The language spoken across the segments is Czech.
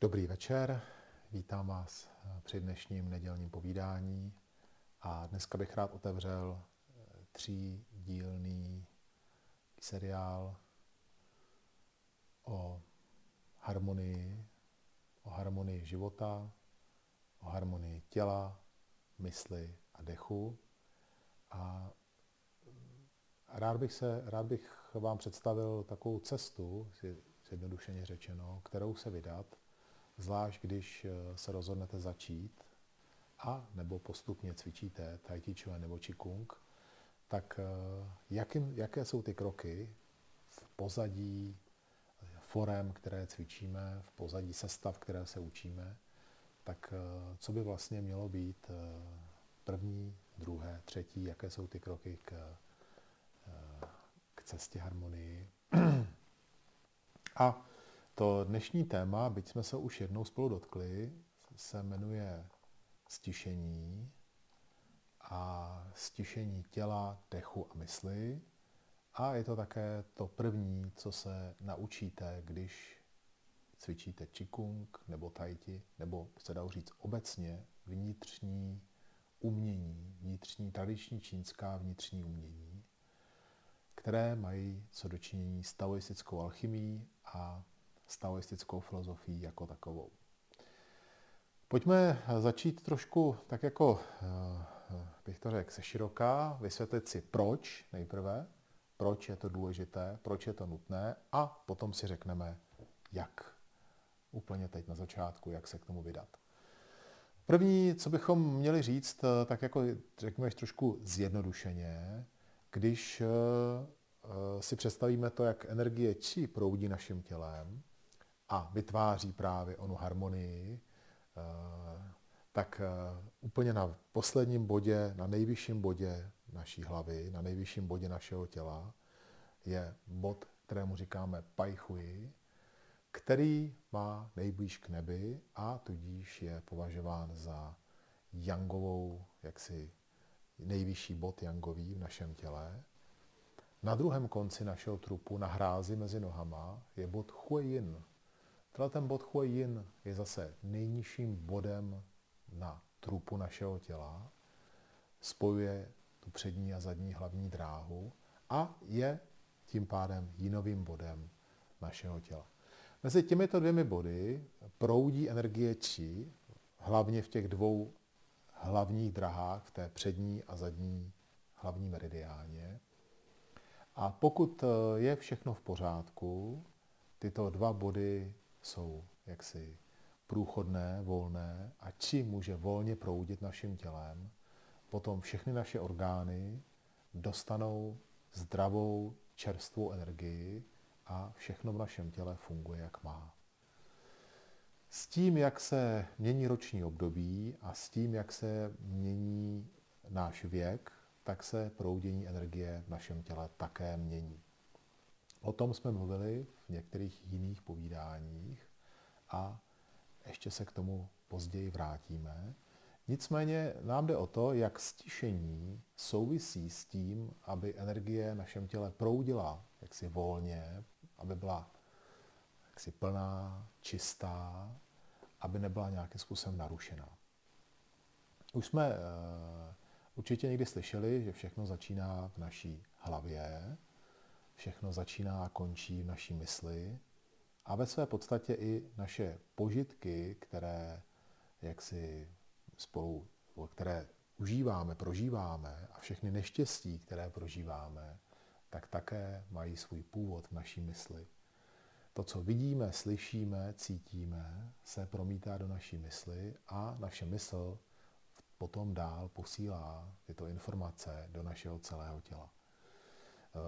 Dobrý večer, vítám vás při dnešním nedělním povídání a dneska bych rád otevřel třídílný seriál o harmonii, o harmonii života, o harmonii těla, mysli a dechu. A rád bych, se, rád bych vám představil takovou cestu, zjednodušeně řečeno, kterou se vydat, zvlášť když se rozhodnete začít a nebo postupně cvičíte Tai Chi Chuan nebo Qigong, tak jakým, jaké jsou ty kroky v pozadí forem, které cvičíme, v pozadí sestav, které se učíme, tak eh, co by vlastně mělo být eh, první, druhé, třetí, jaké jsou ty kroky k, eh, k cestě harmonii. A to dnešní téma, byť jsme se už jednou spolu dotkli, se jmenuje stišení a stišení těla, dechu a mysli. A je to také to první, co se naučíte, když cvičíte Qigong nebo Taiti, nebo se dá říct obecně vnitřní umění, vnitřní tradiční čínská vnitřní umění, které mají co dočinění s taoistickou alchymií a s taoistickou filozofií jako takovou. Pojďme začít trošku tak jako, eh, bych to řekl, se široká, vysvětlit si proč nejprve, proč je to důležité, proč je to nutné a potom si řekneme, jak. Úplně teď na začátku, jak se k tomu vydat. První, co bychom měli říct, eh, tak jako řekněme trošku zjednodušeně, když eh, si představíme to, jak energie či proudí naším tělem a vytváří právě onu harmonii, tak úplně na posledním bodě, na nejvyšším bodě naší hlavy, na nejvyšším bodě našeho těla, je bod, kterému říkáme Pajchui, který má nejblíž k nebi a tudíž je považován za jangovou, jaksi nejvyšší bod jangový v našem těle. Na druhém konci našeho trupu, na hrázi mezi nohama, je bod Huayin. Tenhle ten bod Huayin je zase nejnižším bodem na trupu našeho těla, spojuje tu přední a zadní hlavní dráhu a je tím pádem jinovým bodem našeho těla. Mezi těmito dvěmi body proudí energie či, hlavně v těch dvou hlavních drahách, v té přední a zadní hlavní meridiáně. A pokud je všechno v pořádku, tyto dva body jsou jaksi průchodné, volné a či může volně proudit naším tělem, potom všechny naše orgány dostanou zdravou, čerstvou energii a všechno v našem těle funguje, jak má. S tím, jak se mění roční období a s tím, jak se mění náš věk, tak se proudění energie v našem těle také mění. O tom jsme mluvili v některých jiných povídáních a ještě se k tomu později vrátíme. Nicméně nám jde o to, jak stišení souvisí s tím, aby energie v našem těle proudila jaksi volně, aby byla jaksi plná, čistá, aby nebyla nějakým způsobem narušená. Už jsme uh, určitě někdy slyšeli, že všechno začíná v naší hlavě, všechno začíná a končí v naší mysli a ve své podstatě i naše požitky, které jaksi spolu, které užíváme, prožíváme a všechny neštěstí, které prožíváme, tak také mají svůj původ v naší mysli. To, co vidíme, slyšíme, cítíme, se promítá do naší mysli a naše mysl potom dál posílá tyto informace do našeho celého těla.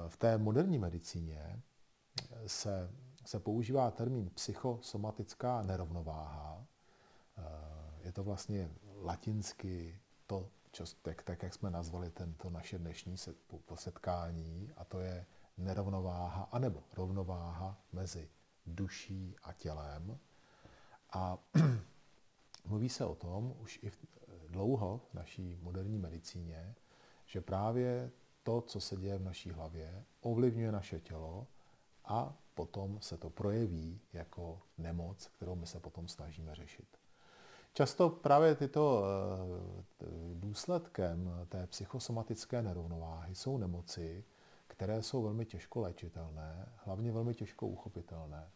V té moderní medicíně se, se používá termín psychosomatická nerovnováha. Je to vlastně latinsky to, tak, tak jak jsme nazvali tento naše dnešní setkání, a to je nerovnováha, anebo rovnováha mezi duší a tělem. A mluví se o tom už i v, dlouho v naší moderní medicíně, že právě to, co se děje v naší hlavě, ovlivňuje naše tělo a potom se to projeví jako nemoc, kterou my se potom snažíme řešit. Často právě tyto eh, důsledkem té psychosomatické nerovnováhy jsou nemoci, které jsou velmi těžko léčitelné, hlavně velmi těžko uchopitelné.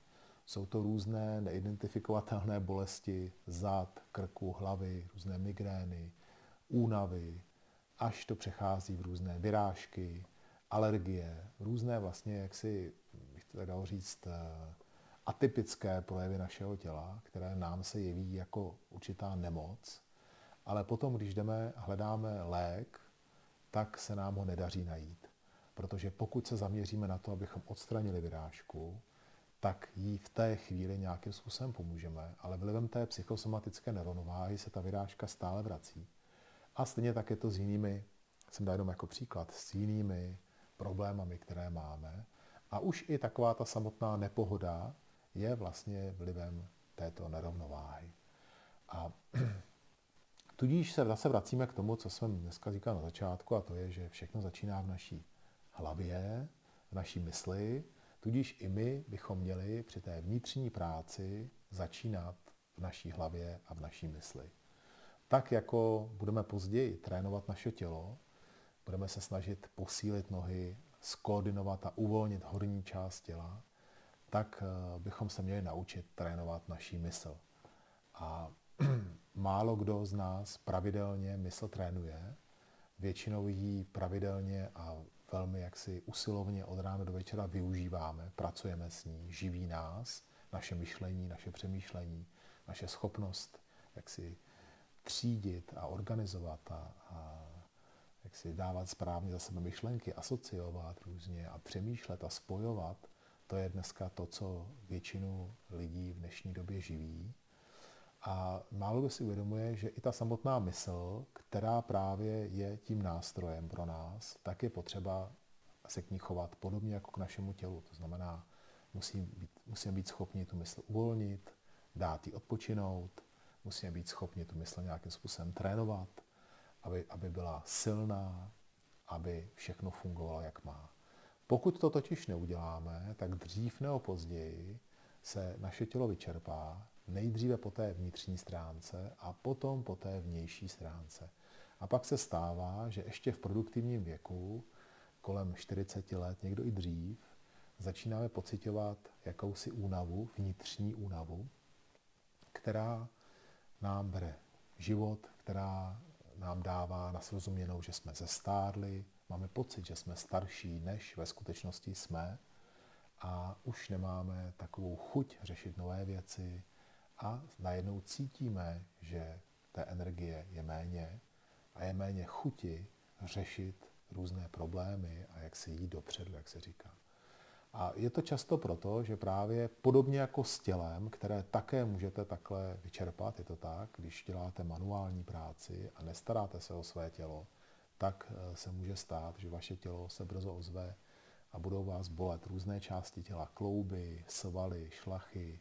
Jsou to různé neidentifikovatelné bolesti zad, krku, hlavy, různé migrény, únavy, až to přechází v různé vyrážky, alergie, různé vlastně, jak si, bych to tak dal říct, eh, atypické projevy našeho těla, které nám se jeví jako určitá nemoc, ale potom, když jdeme, hledáme lék, tak se nám ho nedaří najít. Protože pokud se zaměříme na to, abychom odstranili vyrážku, tak jí v té chvíli nějakým způsobem pomůžeme, ale vlivem té psychosomatické nerovnováhy se ta vyrážka stále vrací. A stejně tak je to s jinými, jsem dal jenom jako příklad, s jinými problémami, které máme. A už i taková ta samotná nepohoda je vlastně vlivem této nerovnováhy. A tudíž se zase vracíme k tomu, co jsem dneska říkal na začátku, a to je, že všechno začíná v naší hlavě, v naší mysli, tudíž i my bychom měli při té vnitřní práci začínat v naší hlavě a v naší mysli. Tak jako budeme později trénovat naše tělo, budeme se snažit posílit nohy, skoordinovat a uvolnit horní část těla, tak eh, bychom se měli naučit trénovat naší mysl. A málo kdo z nás pravidelně mysl trénuje, většinou ji pravidelně a velmi jaksi usilovně od rána do večera využíváme, pracujeme s ní, živí nás, naše myšlení, naše přemýšlení, naše schopnost jak si třídit a organizovat a, a jak si dávat správně za sebe myšlenky, asociovat různě a přemýšlet a spojovat, to je dneska to, co většinu lidí v dnešní době živí. A málo kdo si uvědomuje, že i ta samotná mysl, která právě je tím nástrojem pro nás, tak je potřeba se k ní chovat podobně jako k našemu tělu. To znamená, musí být, musíme být schopni tu mysl uvolnit, dát ji odpočinout, musíme být schopni tu mysl nějakým způsobem trénovat, aby, aby byla silná, aby všechno fungovalo, jak má. Pokud to totiž neuděláme, tak dřív nebo později se naše tělo vyčerpá, nejdříve po té vnitřní stránce a potom po té vnější stránce. A pak se stává, že ještě v produktivním věku, kolem 40 let, někdo i dřív, začínáme pocitovat jakousi únavu, vnitřní únavu, která nám bere život, která nám dává na srozuměnou, že jsme zestárli, máme pocit, že jsme starší, než ve skutečnosti jsme a už nemáme takovou chuť řešit nové věci a najednou cítíme, že té energie je méně a je méně chuti řešit různé problémy a jak se jít dopředu, jak se říká. A je to často proto, že právě podobně jako s tělem, které také můžete takhle vyčerpat, je to tak, když děláte manuální práci a nestaráte se o své tělo, tak eh, se může stát, že vaše tělo se brzo ozve a budou vás bolet různé části těla, klouby, svaly, šlachy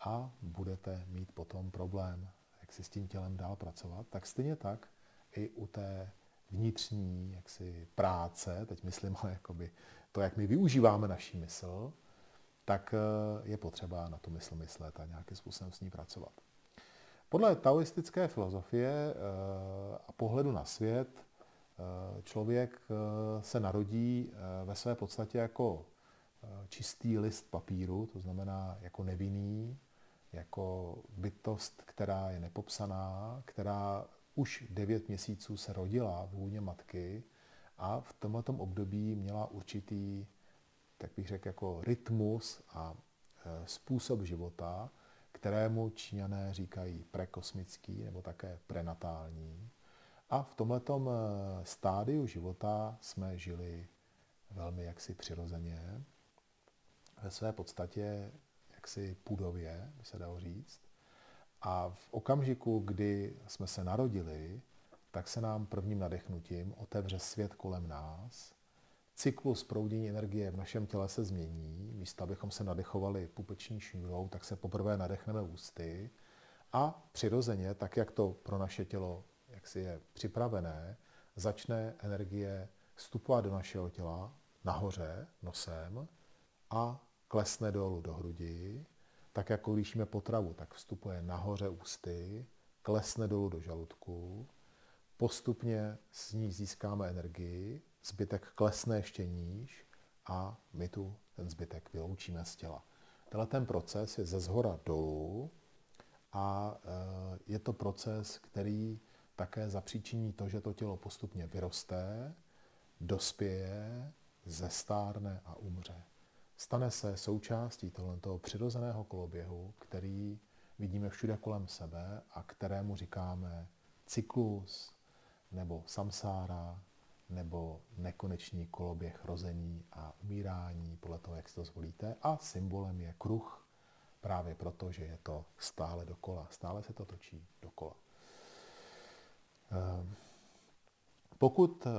a budete mít potom problém, jak si s tím tělem dál pracovat. Tak stejně tak i u té vnitřní jaksi práce, teď myslím ale jakoby to, jak my využíváme naší mysl, tak eh, je potřeba na tu mysl myslet a nějakým způsobem s ní pracovat. Podle taoistické filozofie eh, a pohledu na svět eh, člověk se narodí ve své podstatě jako čistý list papíru, to znamená jako nevinný, jako bytost, která je nepopsaná, která už devět měsíců se rodila v úně matky a v tomto období měla určitý, tak bych řekl, jako rytmus a e, způsob života, kterému Číňané říkají prekosmický nebo také prenatální. A v tomto e, stádiu života jsme žili velmi jaksi přirozeně, ve své podstatě jaksi půdově, by se dalo říct. A v okamžiku, kdy jsme se narodili, tak se nám prvním nadechnutím otevře svět kolem nás. Cyklus proudění energie v našem těle se změní. Místo, abychom se nadechovali pupeční šňůrou, tak se poprvé nadechneme ústy. A přirozeně, tak jak to pro naše tělo jak si je připravené, začne energie vstupovat do našeho těla nahoře nosem a klesne dolů do hrudi, tak jako když jíme potravu, tak vstupuje nahoře ústy, klesne dolů do žaludku, postupně z ní získáme energii, zbytek klesne ještě níž a my tu ten zbytek vyloučíme z těla. Tenhle ten proces je ze zhora dolů a e, je to proces, který také zapříčiní to, že to tělo postupně vyroste, dospěje, zestárne a umře. Stane se součástí tohoto přirozeného koloběhu, který vidíme všude kolem sebe a kterému říkáme cyklus nebo samsára nebo nekonečný koloběh rození a umírání, podle toho, jak si to zvolíte. A symbolem je kruh, právě proto, že je to stále dokola. Stále se to točí dokola. Ehm, pokud eh,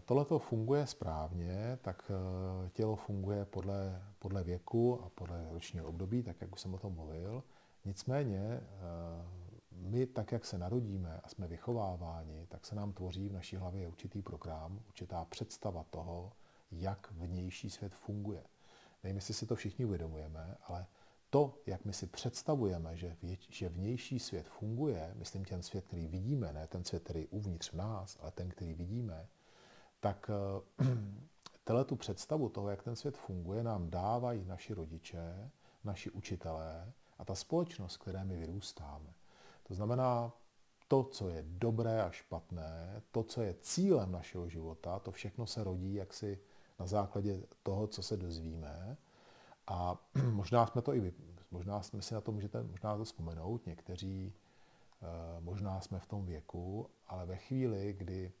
tohleto funguje správně, tak eh, tělo funguje podle, podle věku a podle ročního období, tak jak už jsem o tom mluvil. Nicméně eh, my, tak jak se narodíme a jsme vychováváni, tak se nám tvoří v naší hlavě určitý program, určitá představa toho, jak vnější svět funguje. Nevím, jestli si to všichni uvědomujeme, ale to, jak my si představujeme, že, že vnější svět funguje, myslím ten svět, který vidíme, ne ten svět, který uvnitř v nás, ale ten, který vidíme, tak uh, tu představu toho, jak ten svět funguje, nám dávají naši rodiče, naši učitelé a ta společnost, které my vyrůstáme. To znamená, to, co je dobré a špatné, to, co je cílem našeho života, to všechno se rodí jaksi na základě toho, co se dozvíme. A možná jsme to i, možná jsme si na to můžete možná to vzpomenout, někteří eh, možná jsme v tom věku, ale ve chvíli, kdy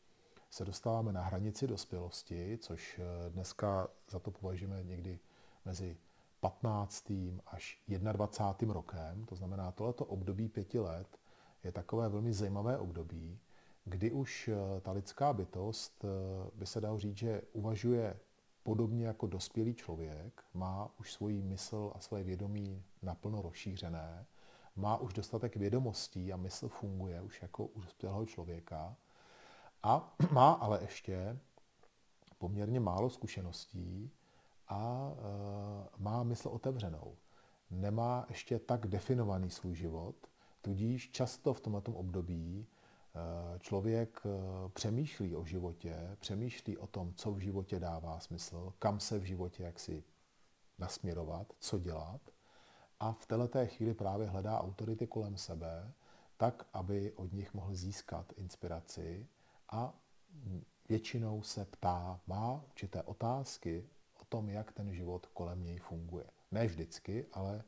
se dostáváme na hranici dospělosti, což eh, dneska za to považujeme někdy mezi 15. až 21. rokem, to znamená tohleto období pěti let, je takové velmi zajímavé období, kdy už eh, ta lidská bytost, eh, by se dalo říct, že uvažuje podobně jako dospělý člověk, má už svoji mysl a své vědomí naplno rozšířené, má už dostatek vědomostí a mysl funguje už jako u dospělého člověka a má ale ještě poměrně málo zkušeností a e, má mysl otevřenou. Nemá ještě tak definovaný svůj život, tudíž často v tomto období e, člověk e, přemýšlí o životě, přemýšlí o tom, co v životě dává smysl, kam se v životě jaksi nasměrovat, co dělat. A v této chvíli právě hledá autority kolem sebe, tak, aby od nich mohl získat inspiraci a většinou se ptá, má určité otázky tom, jak ten život kolem něj funguje. Ne vždycky, ale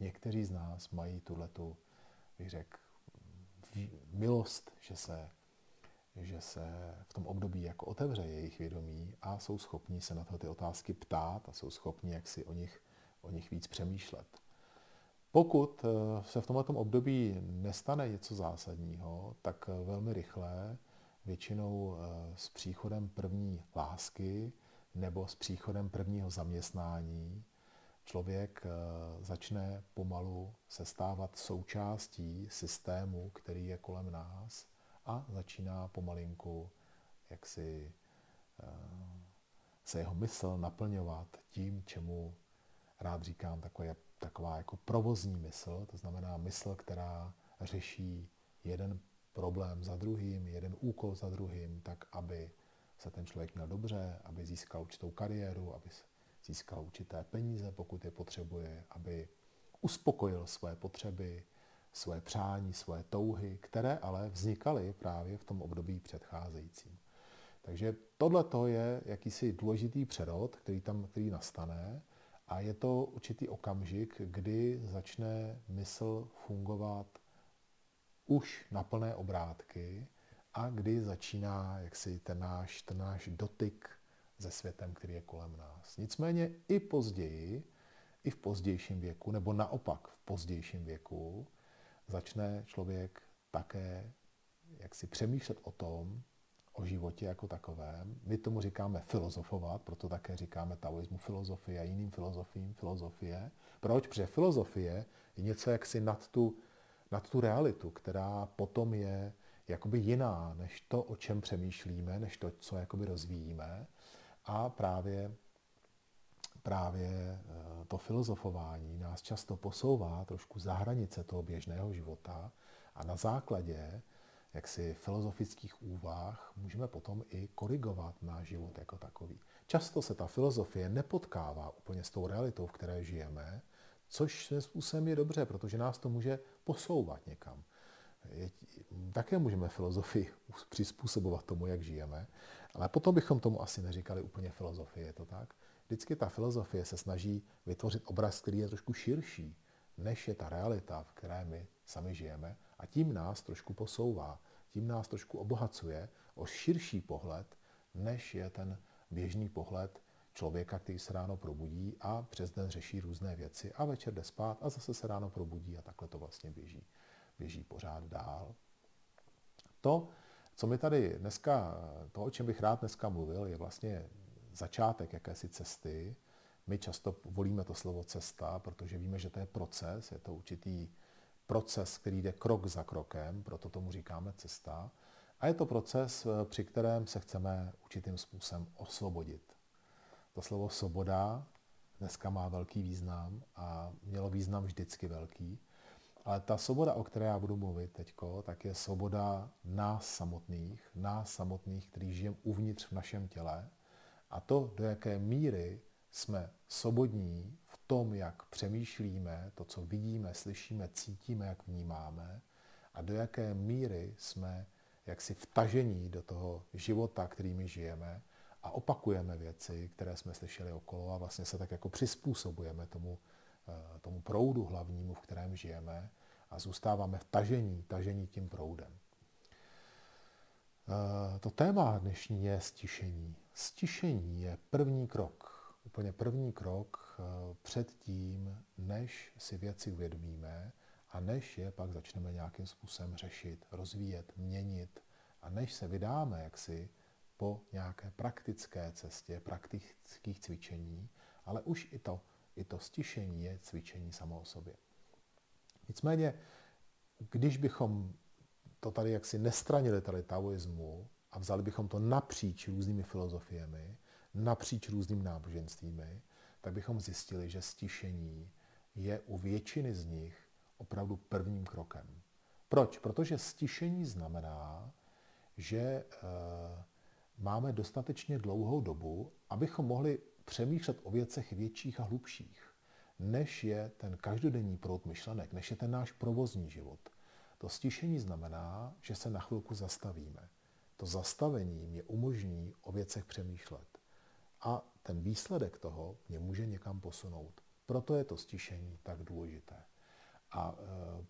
někteří z nás mají tuhletu, bych řekl, milost, že se, že se v tom období jako otevře jejich vědomí a jsou schopni se na to ty otázky ptát a jsou schopni jak si o nich, o nich víc přemýšlet. Pokud eh, se v tomto období nestane něco zásadního, tak eh, velmi rychle, většinou eh, s příchodem první lásky, nebo s příchodem prvního zaměstnání člověk eh, začne pomalu se stávat součástí systému, který je kolem nás a začíná pomalinku jak si eh, se jeho mysl naplňovat tím, čemu rád říkám takové, taková jako provozní mysl, to znamená mysl, která řeší jeden problém za druhým, jeden úkol za druhým, tak aby se ten člověk měl dobře, aby získal určitou kariéru, aby získal určité peníze, pokud je potřebuje, aby uspokojil své potřeby, své přání, své touhy, které ale vznikaly právě v tom období předcházejícím. Takže tohle je jakýsi důležitý přerod, který tam který nastane a je to určitý okamžik, kdy začne mysl fungovat už na plné obrátky a kdy začíná jaksi ten náš, ten náš dotyk se světem, který je kolem nás. Nicméně i později, i v pozdějším věku, nebo naopak v pozdějším věku, začne člověk také jak si přemýšlet o tom, o životě jako takovém. My tomu říkáme filozofovat, proto také říkáme taoismu filozofie a jiným filozofiím filozofie. Proč? Protože filozofie je něco jaksi nad tu, nad tu realitu, která potom je jakoby jiná než to, o čem přemýšlíme, než to, co jakoby rozvíjíme. A právě právě eh, to filozofování nás často posouvá trošku za hranice toho běžného života a na základě jaksi filozofických úvah můžeme potom i korigovat náš život jako takový. Často se ta filozofie nepotkává úplně s tou realitou, v které žijeme, což svým způsobem je dobře, protože nás to může posouvat někam. Také můžeme filozofii přizpůsobovat tomu, jak žijeme, ale potom bychom tomu asi neříkali úplně filozofie, je to tak? Vždycky ta filozofie se snaží vytvořit obraz, který je trošku širší, než je ta realita, v které my sami žijeme a tím nás trošku posouvá, tím nás trošku obohacuje o širší pohled, než je ten běžný pohled člověka, který se ráno probudí a přes den řeší různé věci a večer jde spát a zase se ráno probudí a takhle to vlastně běží, běží pořád dál. To, co mi tady dneska, to, o čem bych rád dneska mluvil, je vlastně začátek jakési cesty. My často volíme to slovo cesta, protože víme, že to je proces, je to určitý proces, který jde krok za krokem, proto tomu říkáme cesta. A je to proces, při kterém se chceme určitým způsobem osvobodit. To slovo svoboda dneska má velký význam a mělo význam vždycky velký. Ale ta svoboda, o které já budu mluvit teď, tak je svoboda nás samotných, nás samotných, který žijeme uvnitř v našem těle. A to, do jaké míry jsme svobodní v tom, jak přemýšlíme, to, co vidíme, slyšíme, cítíme, jak vnímáme, a do jaké míry jsme jaksi vtažení do toho života, kterými žijeme a opakujeme věci, které jsme slyšeli okolo a vlastně se tak jako přizpůsobujeme tomu, eh, tomu proudu hlavnímu, v kterém žijeme a zůstáváme v tažení, tažení tím proudem. Eh, to téma dnešní je stišení. Stišení je první krok, úplně první krok eh, před tím, než si věci uvědomíme a než je pak začneme nějakým způsobem řešit, rozvíjet, měnit a než se vydáme jaksi po nějaké praktické cestě, praktických cvičení, ale už i to, i to stišení je cvičení samo o sobě. Nicméně, když bychom to tady jaksi nestranili tady taoismu a vzali bychom to napříč různými filozofiemi, napříč různými náboženstvími, tak bychom zjistili, že stišení je u většiny z nich opravdu prvním krokem. Proč? Protože stišení znamená, že e, máme dostatečně dlouhou dobu, abychom mohli přemýšlet o věcech větších a hlubších, než je ten každodenní proud myšlenek, než je ten náš provozní život. To stišení znamená, že se na chvilku zastavíme. To zastavení mě umožní o věcech přemýšlet. A ten výsledek toho mě může někam posunout. Proto je to stišení tak důležité. A e,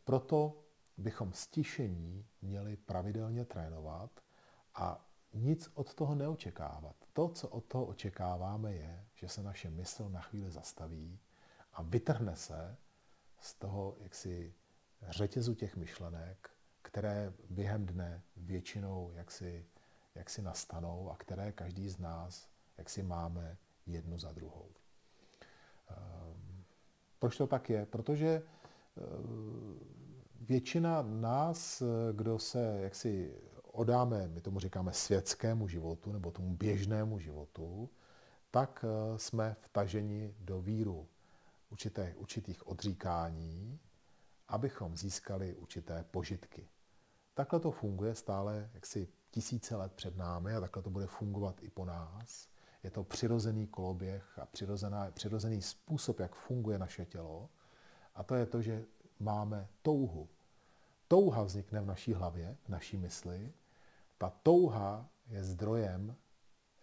proto bychom stišení měli pravidelně trénovat a nic od toho neočekávat. To, co od toho očekáváme, je, že se naše mysl na chvíli zastaví a vytrhne se z toho jaksi řetězu těch myšlenek, které během dne většinou jaksi, jaksi nastanou a které každý z nás jaksi máme jednu za druhou. Ehm, proč to tak je? Protože ehm, většina nás, kdo se jaksi odáme, my tomu říkáme světskému životu nebo tomu běžnému životu, tak eh, jsme vtaženi do víru určité, určitých odříkání, abychom získali určité požitky. Takhle to funguje stále jaksi tisíce let před námi a takhle to bude fungovat i po nás. Je to přirozený koloběh a přirozená, přirozený způsob, jak funguje naše tělo. A to je to, že máme touhu. Touha vznikne v naší hlavě, v naší mysli. Ta touha je zdrojem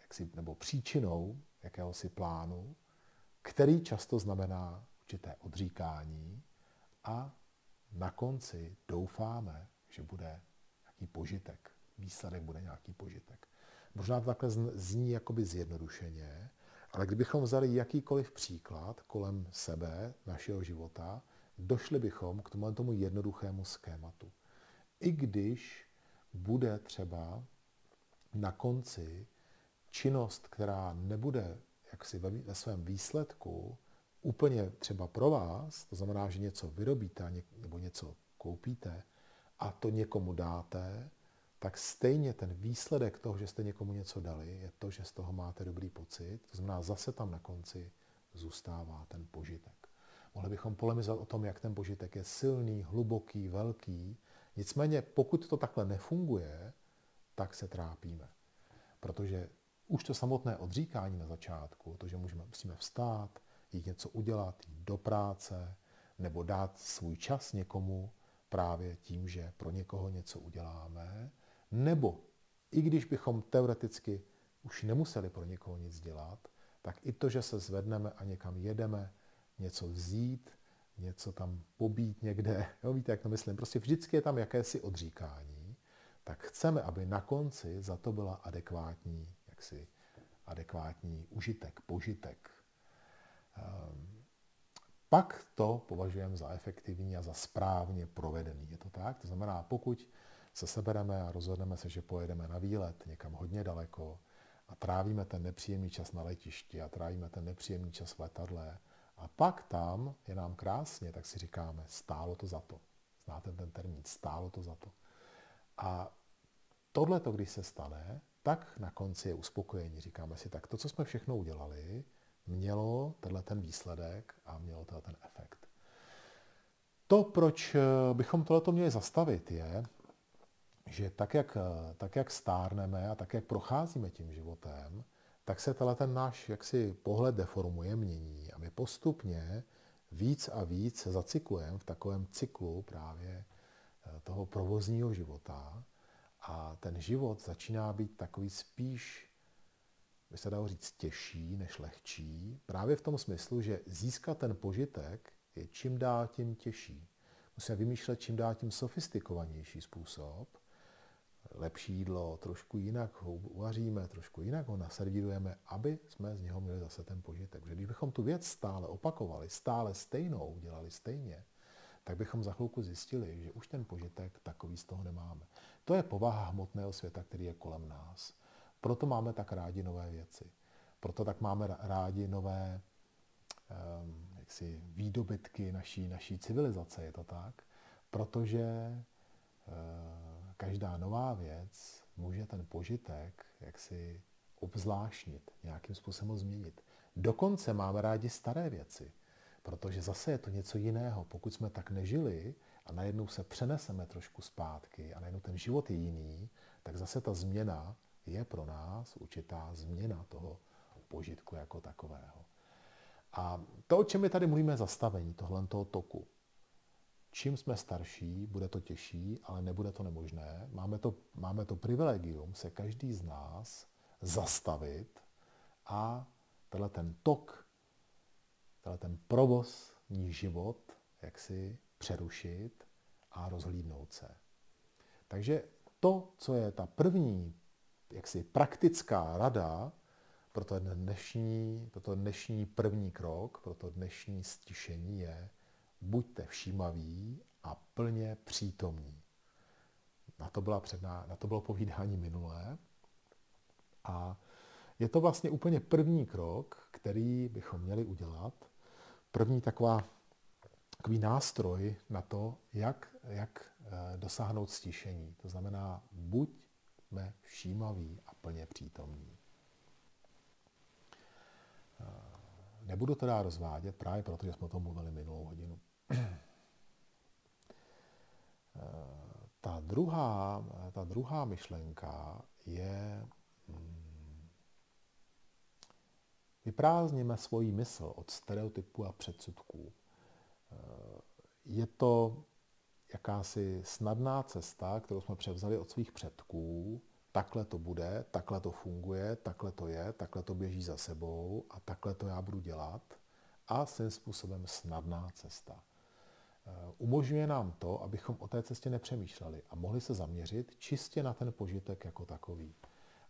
jaksi, nebo příčinou jakéhosi plánu, který často znamená určité odříkání a na konci doufáme, že bude nějaký požitek. Výsledek bude nějaký požitek. Možná to takhle zní jakoby zjednodušeně, ale kdybychom vzali jakýkoliv příklad kolem sebe, našeho života, došli bychom k tomu, tomu jednoduchému schématu. I když bude třeba na konci činnost, která nebude jaksi ve, ve svém výsledku úplně třeba pro vás, to znamená, že něco vyrobíte nebo něco koupíte a to někomu dáte, tak stejně ten výsledek toho, že jste někomu něco dali, je to, že z toho máte dobrý pocit. To znamená, zase tam na konci zůstává ten požitek. Mohli bychom polemizovat o tom, jak ten požitek je silný, hluboký, velký. Nicméně, pokud to takhle nefunguje, tak se trápíme. Protože už to samotné odříkání na začátku, to, že můžeme, musíme vstát, jít něco udělat, jít do práce, nebo dát svůj čas někomu právě tím, že pro někoho něco uděláme, nebo i když bychom teoreticky už nemuseli pro někoho nic dělat, tak i to, že se zvedneme a někam jedeme, něco vzít, něco tam pobít někde, jo, víte, jak to myslím, prostě vždycky je tam jakési odříkání, tak chceme, aby na konci za to byla adekvátní, jaksi adekvátní užitek, požitek. Um, pak to považujeme za efektivní a za správně provedený. Je to tak? To znamená, pokud se sebereme a rozhodneme se, že pojedeme na výlet někam hodně daleko a trávíme ten nepříjemný čas na letišti a trávíme ten nepříjemný čas v letadle a pak tam je nám krásně, tak si říkáme, stálo to za to. Znáte ten termín, stálo to za to. A tohle, když se stane, tak na konci je uspokojení. Říkáme si, tak to, co jsme všechno udělali, mělo tenhle ten výsledek a mělo tenhle ten efekt. To, proč bychom tohleto měli zastavit, je, že tak jak, tak, jak stárneme a tak, jak procházíme tím životem, tak se tenhle ten náš jaksi pohled deformuje, mění a my postupně víc a víc zacyklujeme v takovém cyklu právě eh, toho provozního života a ten život začíná být takový spíš, by se dalo říct, těžší než lehčí, právě v tom smyslu, že získat ten požitek je čím dál tím těžší. Musíme vymýšlet čím dál tím sofistikovanější způsob, lepší jídlo, trošku jinak ho uvaříme, trošku jinak ho naservírujeme, aby jsme z něho měli zase ten požitek. Protože když bychom tu věc stále opakovali, stále stejnou, dělali stejně, tak bychom za chvilku zjistili, že už ten požitek takový z toho nemáme. To je povaha hmotného světa, který je kolem nás. Proto máme tak rádi nové věci. Proto tak máme rádi nové um, jaksi, výdobytky naší, naší civilizace, je to tak? Protože uh, každá nová věc může ten požitek jaksi obzvláštnit, nějakým způsobem změnit. Dokonce máme rádi staré věci, protože zase je to něco jiného. Pokud jsme tak nežili a najednou se přeneseme trošku zpátky a najednou ten život je jiný, tak zase ta změna je pro nás určitá změna toho požitku jako takového. A to, o čem my tady mluvíme, zastavení tohle toku. Čím jsme starší, bude to těžší, ale nebude to nemožné. Máme to, máme to privilegium se každý z nás zastavit a tenhle ten tok, tenhle ten provozní život, jak si přerušit a rozhlídnout se. Takže to, co je ta první jaksi praktická rada pro to dnešní, pro to dnešní první krok, pro to dnešní stišení je, buďte všímaví a plně přítomní. Na to, byla předná, na to bylo povídání minulé. A je to vlastně úplně první krok, který bychom měli udělat. První taková, takový nástroj na to, jak, jak eh, dosáhnout stišení. To znamená, buďme všímaví a plně přítomní. Eh, nebudu to rozvádět právě proto, že jsme o tom mluvili minulou hodinu. ta druhá, ta druhá myšlenka je mm, vyprázdněme svoji mysl od stereotypů a předsudků. Je to jakási snadná cesta, kterou jsme převzali od svých předků. Takhle to bude, takhle to funguje, takhle to je, takhle to běží za sebou a takhle to já budu dělat. A svým způsobem snadná cesta. Eh, umožňuje nám to, abychom o té cestě nepřemýšleli a mohli se zaměřit čistě na ten požitek jako takový.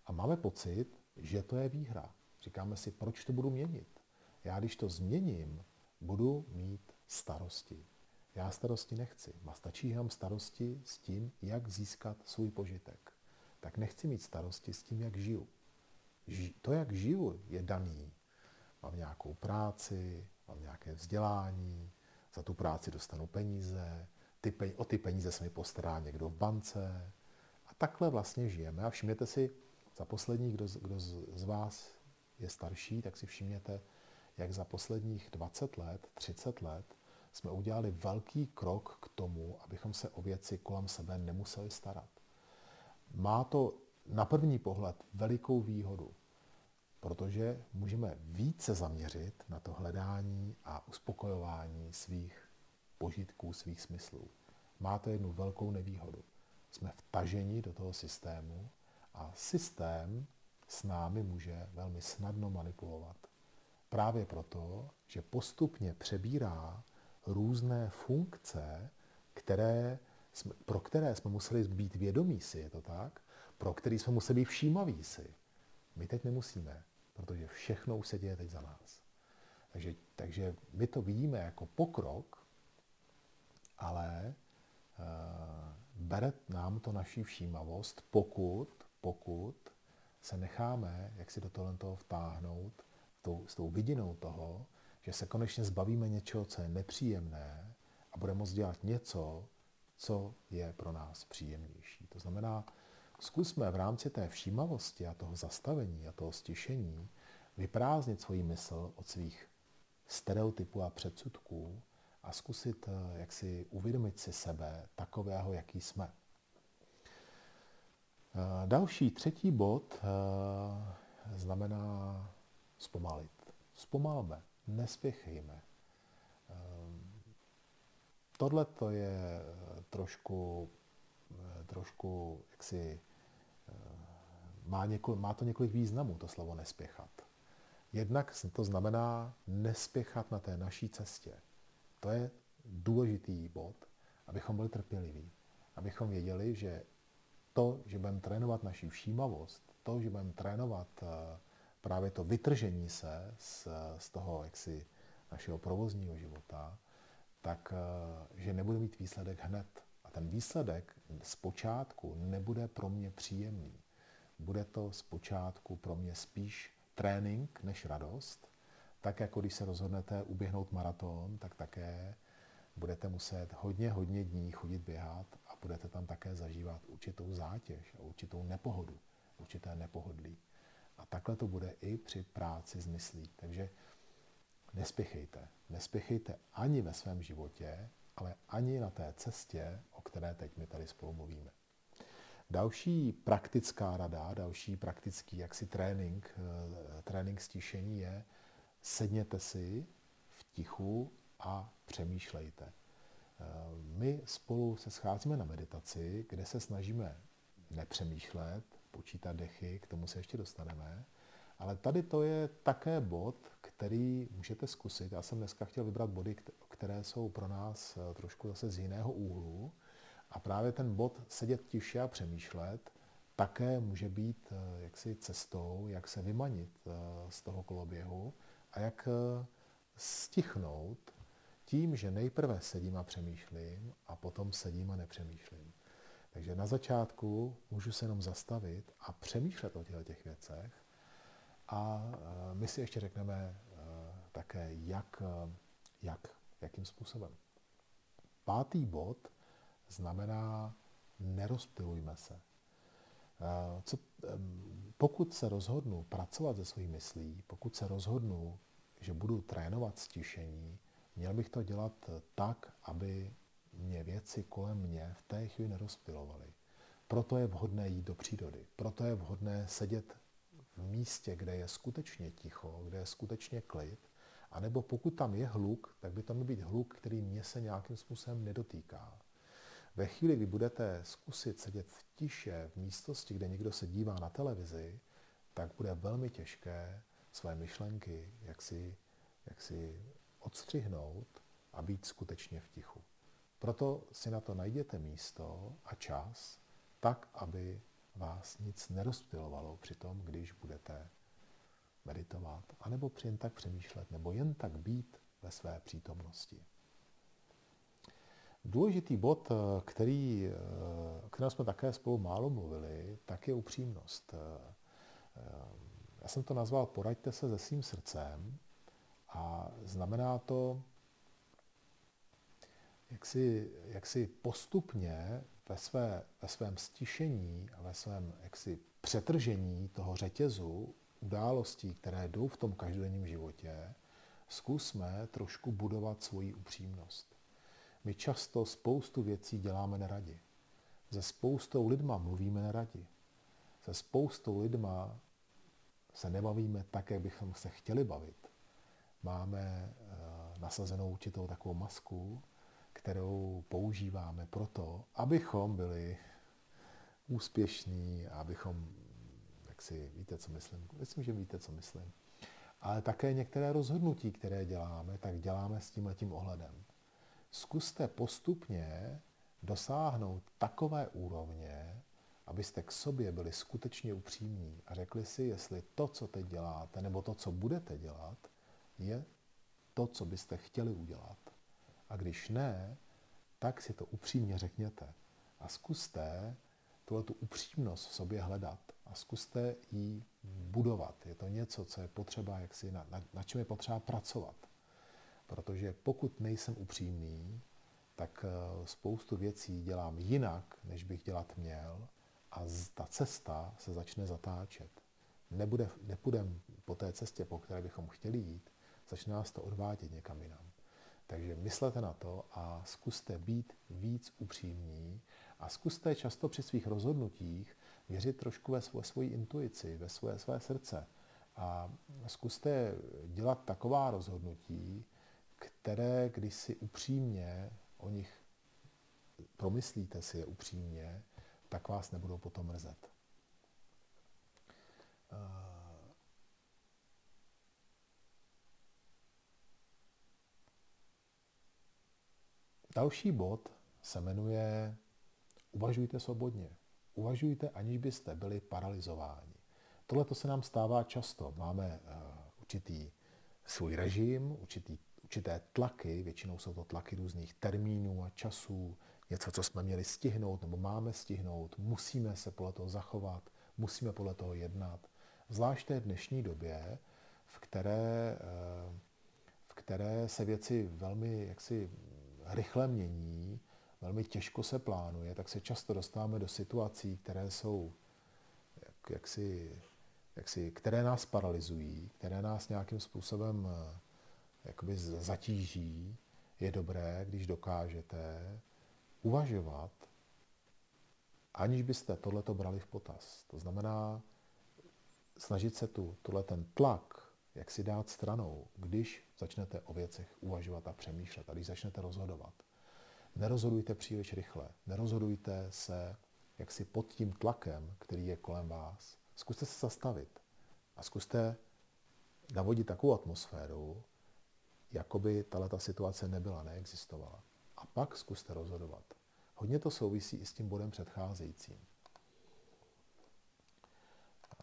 A máme pocit, že to je výhra. Říkáme si, proč to budu měnit? Já když to změním, budu mít starosti. Já starosti nechci. Má stačí jenom starosti s tím, jak získat svůj požitek. Tak nechci mít starosti s tím, jak žiju. To, jak žiju, je daný. Mám nějakou práci, mám nějaké vzdělání, za tu práci dostanu peníze, ty peníze, o ty peníze se mi postará někdo v bance. A takhle vlastně žijeme. A všimněte si, za poslední, kdo, kdo z vás je starší, tak si všimněte, jak za posledních 20 let, 30 let jsme udělali velký krok k tomu, abychom se o věci kolem sebe nemuseli starat. Má to na první pohled velikou výhodu, protože můžeme více zaměřit na to hledání a uspokojování svých požitků, svých smyslů. Má to jednu velkou nevýhodu. Jsme vtaženi do toho systému a systém s námi může velmi snadno manipulovat. Právě proto, že postupně přebírá různé funkce, které, pro které jsme museli být vědomí si, je to tak, pro který jsme museli být všímaví si. My teď nemusíme, protože všechno už se děje teď za nás. Takže, takže my to vidíme jako pokrok, ale uh, bere nám to naší všímavost, pokud, pokud se necháme, jak si do toho vtáhnout, tou, s tou vidinou toho, že se konečně zbavíme něčeho, co je nepříjemné a budeme moct dělat něco, co je pro nás příjemnější. To znamená, zkusme v rámci té všímavosti a toho zastavení a toho stišení vyprázdnit svoji mysl od svých stereotypů a předsudků a zkusit eh, jak si uvědomit si sebe takového, jaký jsme. Eh, další, třetí bod eh, znamená zpomalit. Zpomalme, nespěchejme. Tohle to je trošku, trošku jaksi, má, něko, má to několik významů, to slovo nespěchat. Jednak to znamená nespěchat na té naší cestě. To je důležitý bod, abychom byli trpěliví. Abychom věděli, že to, že budeme trénovat naši všímavost, to, že budeme trénovat eh, právě to vytržení se z, z toho jaksi našeho provozního života, tak eh, že nebude mít výsledek hned. A ten výsledek zpočátku nebude pro mě příjemný. Bude to zpočátku pro mě spíš trénink než radost. Tak jako když se rozhodnete uběhnout maraton, tak také budete muset hodně, hodně dní chodit běhat a budete tam také zažívat určitou zátěž a určitou nepohodu, určité nepohodlí. A takhle to bude i při práci s myslí. Takže nespěchejte. Nespěchejte ani ve svém životě, ale ani na té cestě, o které teď my tady spolu mluvíme. Další praktická rada, další praktický jaksi trénink, eh, trénink stišení je sedněte si v tichu a přemýšlejte. Eh, my spolu se scházíme na meditaci, kde se snažíme nepřemýšlet, počítat dechy, k tomu se ještě dostaneme, ale tady to je také bod, který můžete zkusit. Já jsem dneska chtěl vybrat body, které jsou pro nás eh, trošku zase z jiného úhlu. A právě ten bod sedět tiše a přemýšlet také může být eh, jaksi cestou, jak se vymanit z toho koloběhu a jak stichnout tím, že nejprve sedím a přemýšlím a potom sedím a nepřemýšlím. Takže na začátku můžu se jenom zastavit a přemýšlet o těchto těch věcech a e, my si ještě řekneme e, také, jak, e, jak, jakým způsobem. Pátý bod znamená nerozptilujme se. Co, pokud se rozhodnu pracovat ze svojí myslí, pokud se rozhodnu, že budu trénovat stišení, Měl bych to dělat tak, aby mě věci kolem mě v té chvíli nerozpilovaly. Proto je vhodné jít do přírody. Proto je vhodné sedět v místě, kde je skutečně ticho, kde je skutečně klid. A nebo pokud tam je hluk, tak by to měl být hluk, který mě se nějakým způsobem nedotýká. Ve chvíli, kdy budete zkusit sedět v tiše v místnosti, kde někdo se dívá na televizi, tak bude velmi těžké své myšlenky jak si, jak si odstřihnout a být skutečně v tichu. Proto si na to najděte místo a čas, tak, aby vás nic nerozptilovalo při tom, když budete meditovat, anebo jen tak přemýšlet, nebo jen tak být ve své přítomnosti. Důležitý bod, který, o kterém jsme také spolu málo mluvili, tak je upřímnost. Já jsem to nazval Poraďte se se svým srdcem a znamená to, jak si, postupně ve, své, ve svém stišení a ve svém jaksi přetržení toho řetězu událostí, které jdou v tom každodenním životě, zkusme trošku budovat svoji upřímnost. My často spoustu věcí děláme neradi. Se spoustou lidma mluvíme neradi. Se spoustou lidma se nebavíme tak, jak bychom se chtěli bavit. Máme uh, nasazenou určitou takovou masku, kterou používáme proto, abychom byli úspěšní, abychom, jak si víte, co myslím, myslím, že víte, co myslím. Ale také některé rozhodnutí, které děláme, tak děláme s tím letím ohledem. Zkuste postupně dosáhnout takové úrovně, abyste k sobě byli skutečně upřímní a řekli si, jestli to, co teď děláte, nebo to, co budete dělat, je to, co byste chtěli udělat. A když ne, tak si to upřímně řekněte. A zkuste tuhle tu upřímnost v sobě hledat a zkuste ji budovat. Je to něco, co je potřeba, jak si, na, na, na čem je potřeba pracovat. Protože pokud nejsem upřímný, tak eh, spoustu věcí dělám jinak, než bych dělat měl a ta cesta se začne zatáčet. Nebude, nepůjdem po té cestě, po které bychom chtěli jít, začne nás to odvádět někam jinam. Takže myslete na to a zkuste být víc upřímní a zkuste často při svých rozhodnutích věřit trošku ve svoje, svoji intuici, ve svoje, své srdce. A zkuste dělat taková rozhodnutí, které, když si upřímně o nich promyslíte si je upřímně, tak vás nebudou potom mrzet. Další bod se jmenuje Uvažujte svobodně. Uvažujte, aniž byste byli paralizováni. Tohle to se nám stává často. Máme uh, určitý svůj režim, určitý, určité tlaky, většinou jsou to tlaky různých termínů a časů, něco, co jsme měli stihnout nebo máme stihnout, musíme se podle toho zachovat, musíme podle toho jednat. Zvlášť v dnešní době, v které, uh, v které se věci velmi jaksi rychle mění, velmi těžko se plánuje, tak se často dostáváme do situací, které jsou jak, jaksi, jaksi, které nás paralyzují, které nás nějakým způsobem eh, jakoby zatíží. Je dobré, když dokážete uvažovat, aniž byste tohleto brali v potaz. To znamená snažit se tu, tuhle ten tlak, jak si dát stranou, když začnete o věcech uvažovat a přemýšlet a když začnete rozhodovat. Nerozhodujte příliš rychle, nerozhodujte se jaksi pod tím tlakem, který je kolem vás. Zkuste se zastavit a zkuste navodit takovou atmosféru, jako by tato situace nebyla, neexistovala. A pak zkuste rozhodovat. Hodně to souvisí i s tím bodem předcházejícím.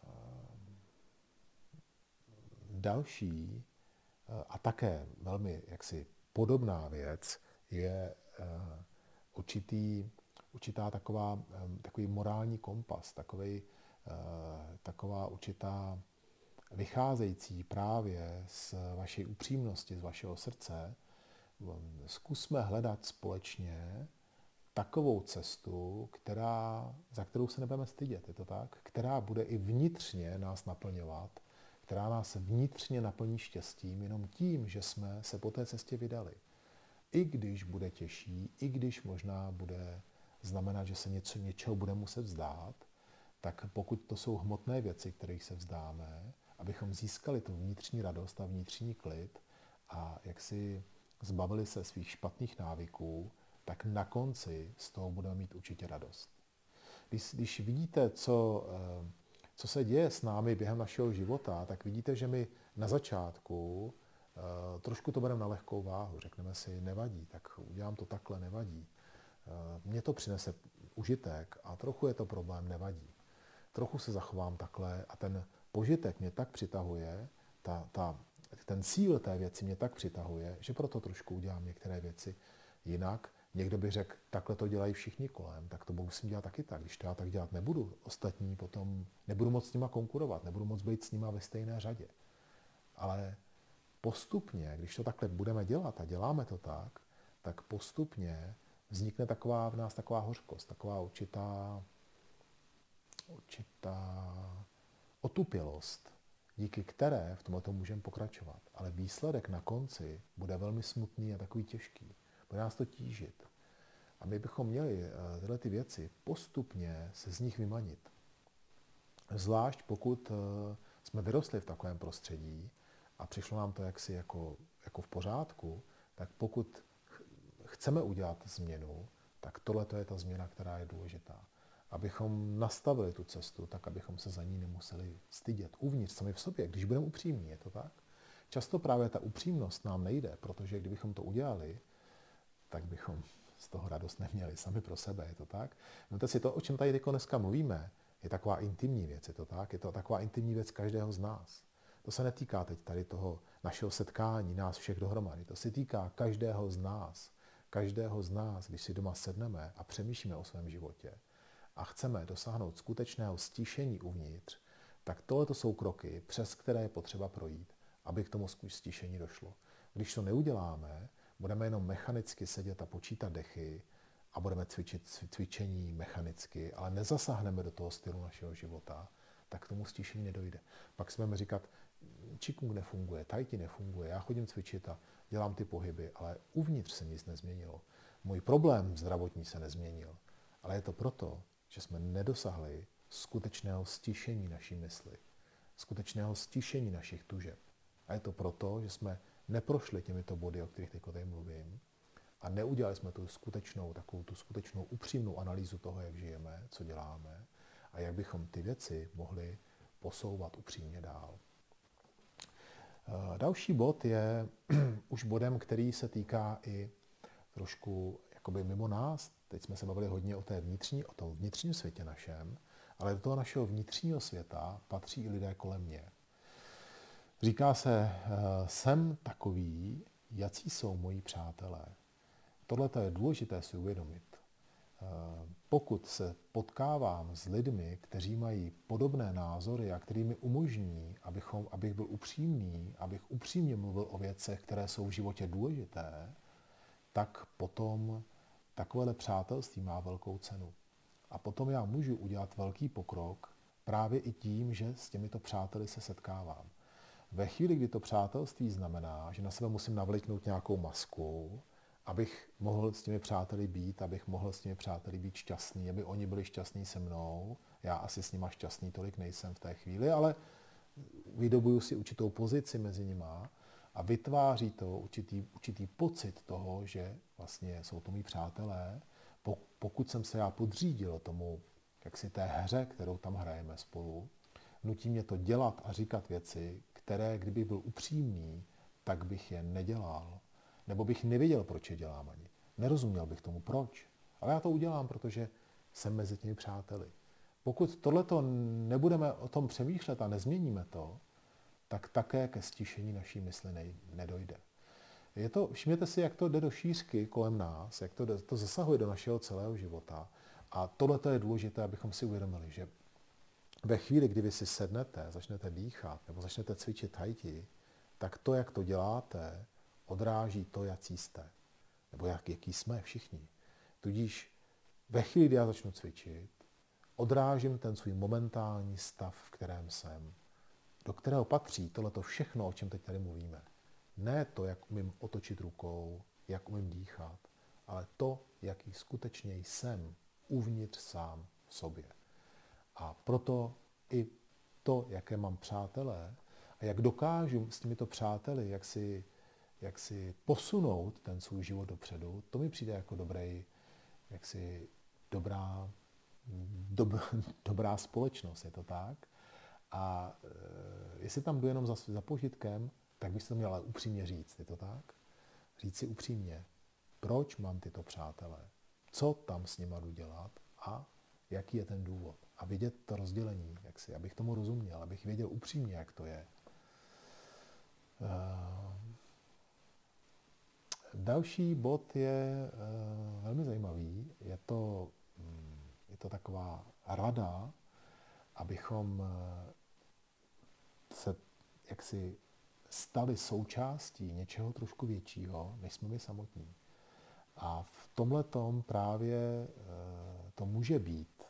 Ehm, další a také velmi jaksi podobná věc je Eh, určitý, určitá taková, takový morální kompas, takový, eh, taková určitá vycházející právě z vaší upřímnosti, z vašeho srdce, zkusme hledat společně takovou cestu, která, za kterou se nebudeme stydět, je to tak? Která bude i vnitřně nás naplňovat, která nás vnitřně naplní štěstím jenom tím, že jsme se po té cestě vydali i když bude těžší, i když možná bude znamenat, že se něco, něčeho bude muset vzdát, tak pokud to jsou hmotné věci, kterých se vzdáme, abychom získali tu vnitřní radost a vnitřní klid a jak si zbavili se svých špatných návyků, tak na konci z toho budeme mít určitě radost. Když, když vidíte, co, eh, co se děje s námi během našeho života, tak vidíte, že my na začátku Eh, trošku to bereme na lehkou váhu, řekneme si, nevadí, tak udělám to takhle, nevadí. Eh, mně to přinese užitek a trochu je to problém, nevadí. Trochu se zachovám takhle a ten požitek mě tak přitahuje, ta, ta, ten cíl té věci mě tak přitahuje, že proto trošku udělám některé věci jinak. Někdo by řekl, takhle to dělají všichni kolem, tak to musím dělat taky tak. Když to já tak dělat nebudu, ostatní potom nebudu moc s nima konkurovat, nebudu moc být s nima ve stejné řadě. Ale postupně, když to takhle budeme dělat a děláme to tak, tak postupně vznikne taková v nás taková hořkost, taková určitá, určitá otupělost. díky které v tomto můžeme pokračovat. Ale výsledek na konci bude velmi smutný a takový těžký. Bude nás to tížit. A my bychom měli eh, tyhle ty věci postupně se z nich vymanit. Zvlášť pokud eh, jsme vyrostli v takovém prostředí a přišlo nám to jaksi jako, jako v pořádku, tak pokud chceme udělat změnu, tak tohle je ta změna, která je důležitá. Abychom nastavili tu cestu, tak abychom se za ní nemuseli stydět uvnitř, sami v sobě, když budeme upřímní, je to tak? Často právě ta upřímnost nám nejde, protože kdybychom to udělali, tak bychom z toho radost neměli sami pro sebe, je to tak? Víte si, to, o čem tady dneska mluvíme, je taková intimní věc, je to tak? Je to taková intimní věc každého z nás. To se netýká teď tady toho našeho setkání, nás všech dohromady. To se týká každého z nás. Každého z nás, když si doma sedneme a přemýšlíme o svém životě a chceme dosáhnout skutečného stíšení uvnitř, tak tohle jsou kroky, přes které je potřeba projít, aby k tomu stíšení došlo. Když to neuděláme, budeme jenom mechanicky sedět a počítat dechy a budeme cvičit cvičení mechanicky, ale nezasáhneme do toho stylu našeho života, tak k tomu stíšení nedojde. Pak si budeme říkat, Qigong nefunguje, Tai Chi nefunguje, já chodím cvičit a dělám ty pohyby, ale uvnitř se nic nezměnilo. Můj problém zdravotní se nezměnil, ale je to proto, že jsme nedosahli skutečného stišení naší mysli, skutečného stišení našich tužeb. A je to proto, že jsme neprošli těmito body, o kterých teď mluvím, a neudělali jsme tu skutečnou, takovou tu skutečnou upřímnou analýzu toho, jak žijeme, co děláme a jak bychom ty věci mohli posouvat upřímně dál. Eh, další bod je už bodem, který se týká i trošku jakoby mimo nás. Teď jsme se bavili hodně o, té vnitřní, o tom vnitřním světě našem, ale do toho našeho vnitřního světa patří i lidé kolem mě. Říká se, eh, jsem takový, jací jsou moji přátelé. Tohle je důležité si uvědomit. Eh, pokud se potkávám s lidmi, kteří mají podobné názory a který mi umožní, abychom, abych byl upřímný, abych upřímně mluvil o věcech, které jsou v životě důležité, tak potom takovéhle přátelství má velkou cenu. A potom já můžu udělat velký pokrok právě i tím, že s těmito přáteli se setkávám. Ve chvíli, kdy to přátelství znamená, že na sebe musím navliknout nějakou masku, abych mohl s těmi přáteli být, abych mohl s těmi přáteli být šťastný, aby oni byli šťastní se mnou. Já asi s nima šťastný tolik nejsem v té chvíli, ale vydobuju si určitou pozici mezi nima a vytváří to určitý, určitý pocit toho, že vlastně jsou to mý přátelé, pokud jsem se já podřídil tomu, jak si té hře, kterou tam hrajeme spolu, nutí mě to dělat a říkat věci, které, kdyby byl upřímný, tak bych je nedělal. Nebo bych nevěděl, proč je dělám ani. Nerozuměl bych tomu, proč. Ale já to udělám, protože jsem mezi těmi přáteli. Pokud tohleto nebudeme o tom přemýšlet a nezměníme to, tak také ke stišení naší mysli nedojde. Je to, všimněte si, jak to jde do šířky kolem nás, jak to, to zasahuje do našeho celého života. A tohle je důležité, abychom si uvědomili, že ve chvíli, kdy vy si sednete, začnete dýchat nebo začnete cvičit tajti, tak to, jak to děláte, odráží to, jaký jste. Nebo jak, jaký jsme všichni. Tudíž ve chvíli, kdy já začnu cvičit, odrážím ten svůj momentální stav, v kterém jsem, do kterého patří tohleto všechno, o čem teď tady mluvíme. Ne to, jak umím otočit rukou, jak umím dýchat, ale to, jaký skutečně jsem uvnitř sám v sobě. A proto i to, jaké mám přátelé a jak dokážu s těmito přáteli, jak si, jak si posunout ten svůj život dopředu, to mi přijde jako dobrý, jak si dobrá, dob, dobrá společnost, je to tak? A e, jestli tam jdu jenom za, za požitkem, tak bych to měl upřímně říct, je to tak? Říct si upřímně, proč mám tyto přátelé, co tam s nima jdu dělat a jaký je ten důvod. A vidět to rozdělení, jak si, abych tomu rozuměl, abych věděl upřímně, jak to je. Uh, další bod je uh, velmi zajímavý. Je to, um, je to taková rada, abychom uh, se jaksi stali součástí něčeho trošku většího, než jsme my samotní. A v tomhle právě to může být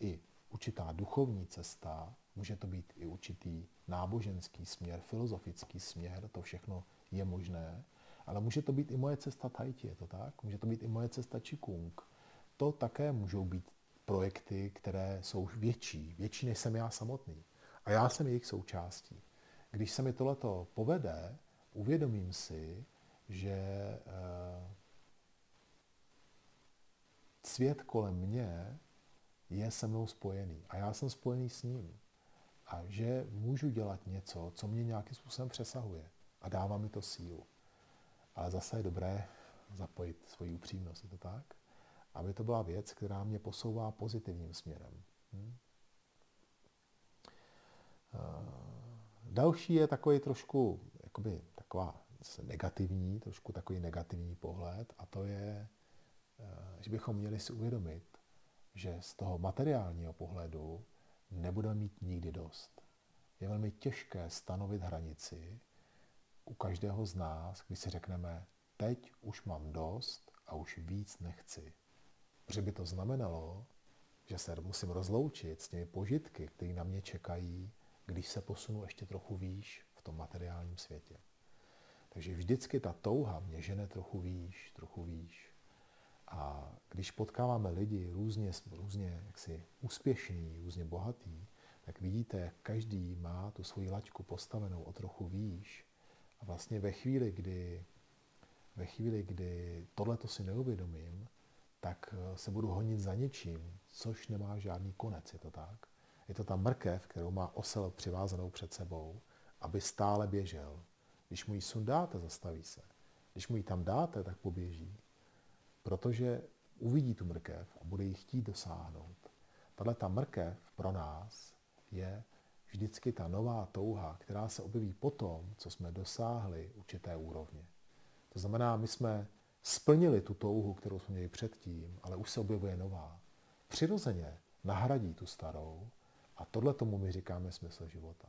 i určitá duchovní cesta, může to být i určitý náboženský směr, filozofický směr, to všechno je možné, ale může to být i moje cesta Tahiti, je to tak? Může to být i moje cesta Qigong. To také můžou být projekty, které jsou větší, větší než jsem já samotný. A já jsem jejich součástí. Když se mi tohleto povede, uvědomím si, že eh, svět kolem mě je se mnou spojený a já jsem spojený s ním. A že můžu dělat něco, co mě nějakým způsobem přesahuje a dává mi to sílu. Ale zase je dobré zapojit svoji upřímnost, je to tak? Aby to byla věc, která mě posouvá pozitivním směrem. Hm? Další je takový trošku, jakoby taková negativní, trošku takový negativní pohled a to je, eh, že bychom měli si uvědomit, že z toho materiálního pohledu nebudeme mít nikdy dost. Je velmi těžké stanovit hranici u každého z nás, když si řekneme, teď už mám dost a už víc nechci. Protože by to znamenalo, že se musím rozloučit s těmi požitky, které na mě čekají, když se posunu ještě trochu výš v tom materiálním světě. Takže vždycky ta touha mě žene trochu výš, trochu výš. A když potkáváme lidi různě, různě jaksi úspěšný, různě bohatý, tak vidíte, jak každý má tu svoji laťku postavenou o trochu výš. A vlastně ve chvíli, kdy, ve chvíli, kdy tohleto si neuvědomím, tak eh, se budu honit za něčím, což nemá žádný konec, je to tak? Je to ta mrkev, kterou má osel přivázanou před sebou, aby stále běžel. Když mu ji sundáte, zastaví se. Když mu ji tam dáte, tak poběží. Protože uvidí tu mrkev a bude ji chtít dosáhnout. Tahle ta mrkev pro nás je vždycky ta nová touha, která se objeví po tom, co jsme dosáhli určité úrovně. To znamená, my jsme splnili tu touhu, kterou jsme měli předtím, ale už se objevuje nová. Přirozeně nahradí tu starou a tohle tomu my říkáme smysl života.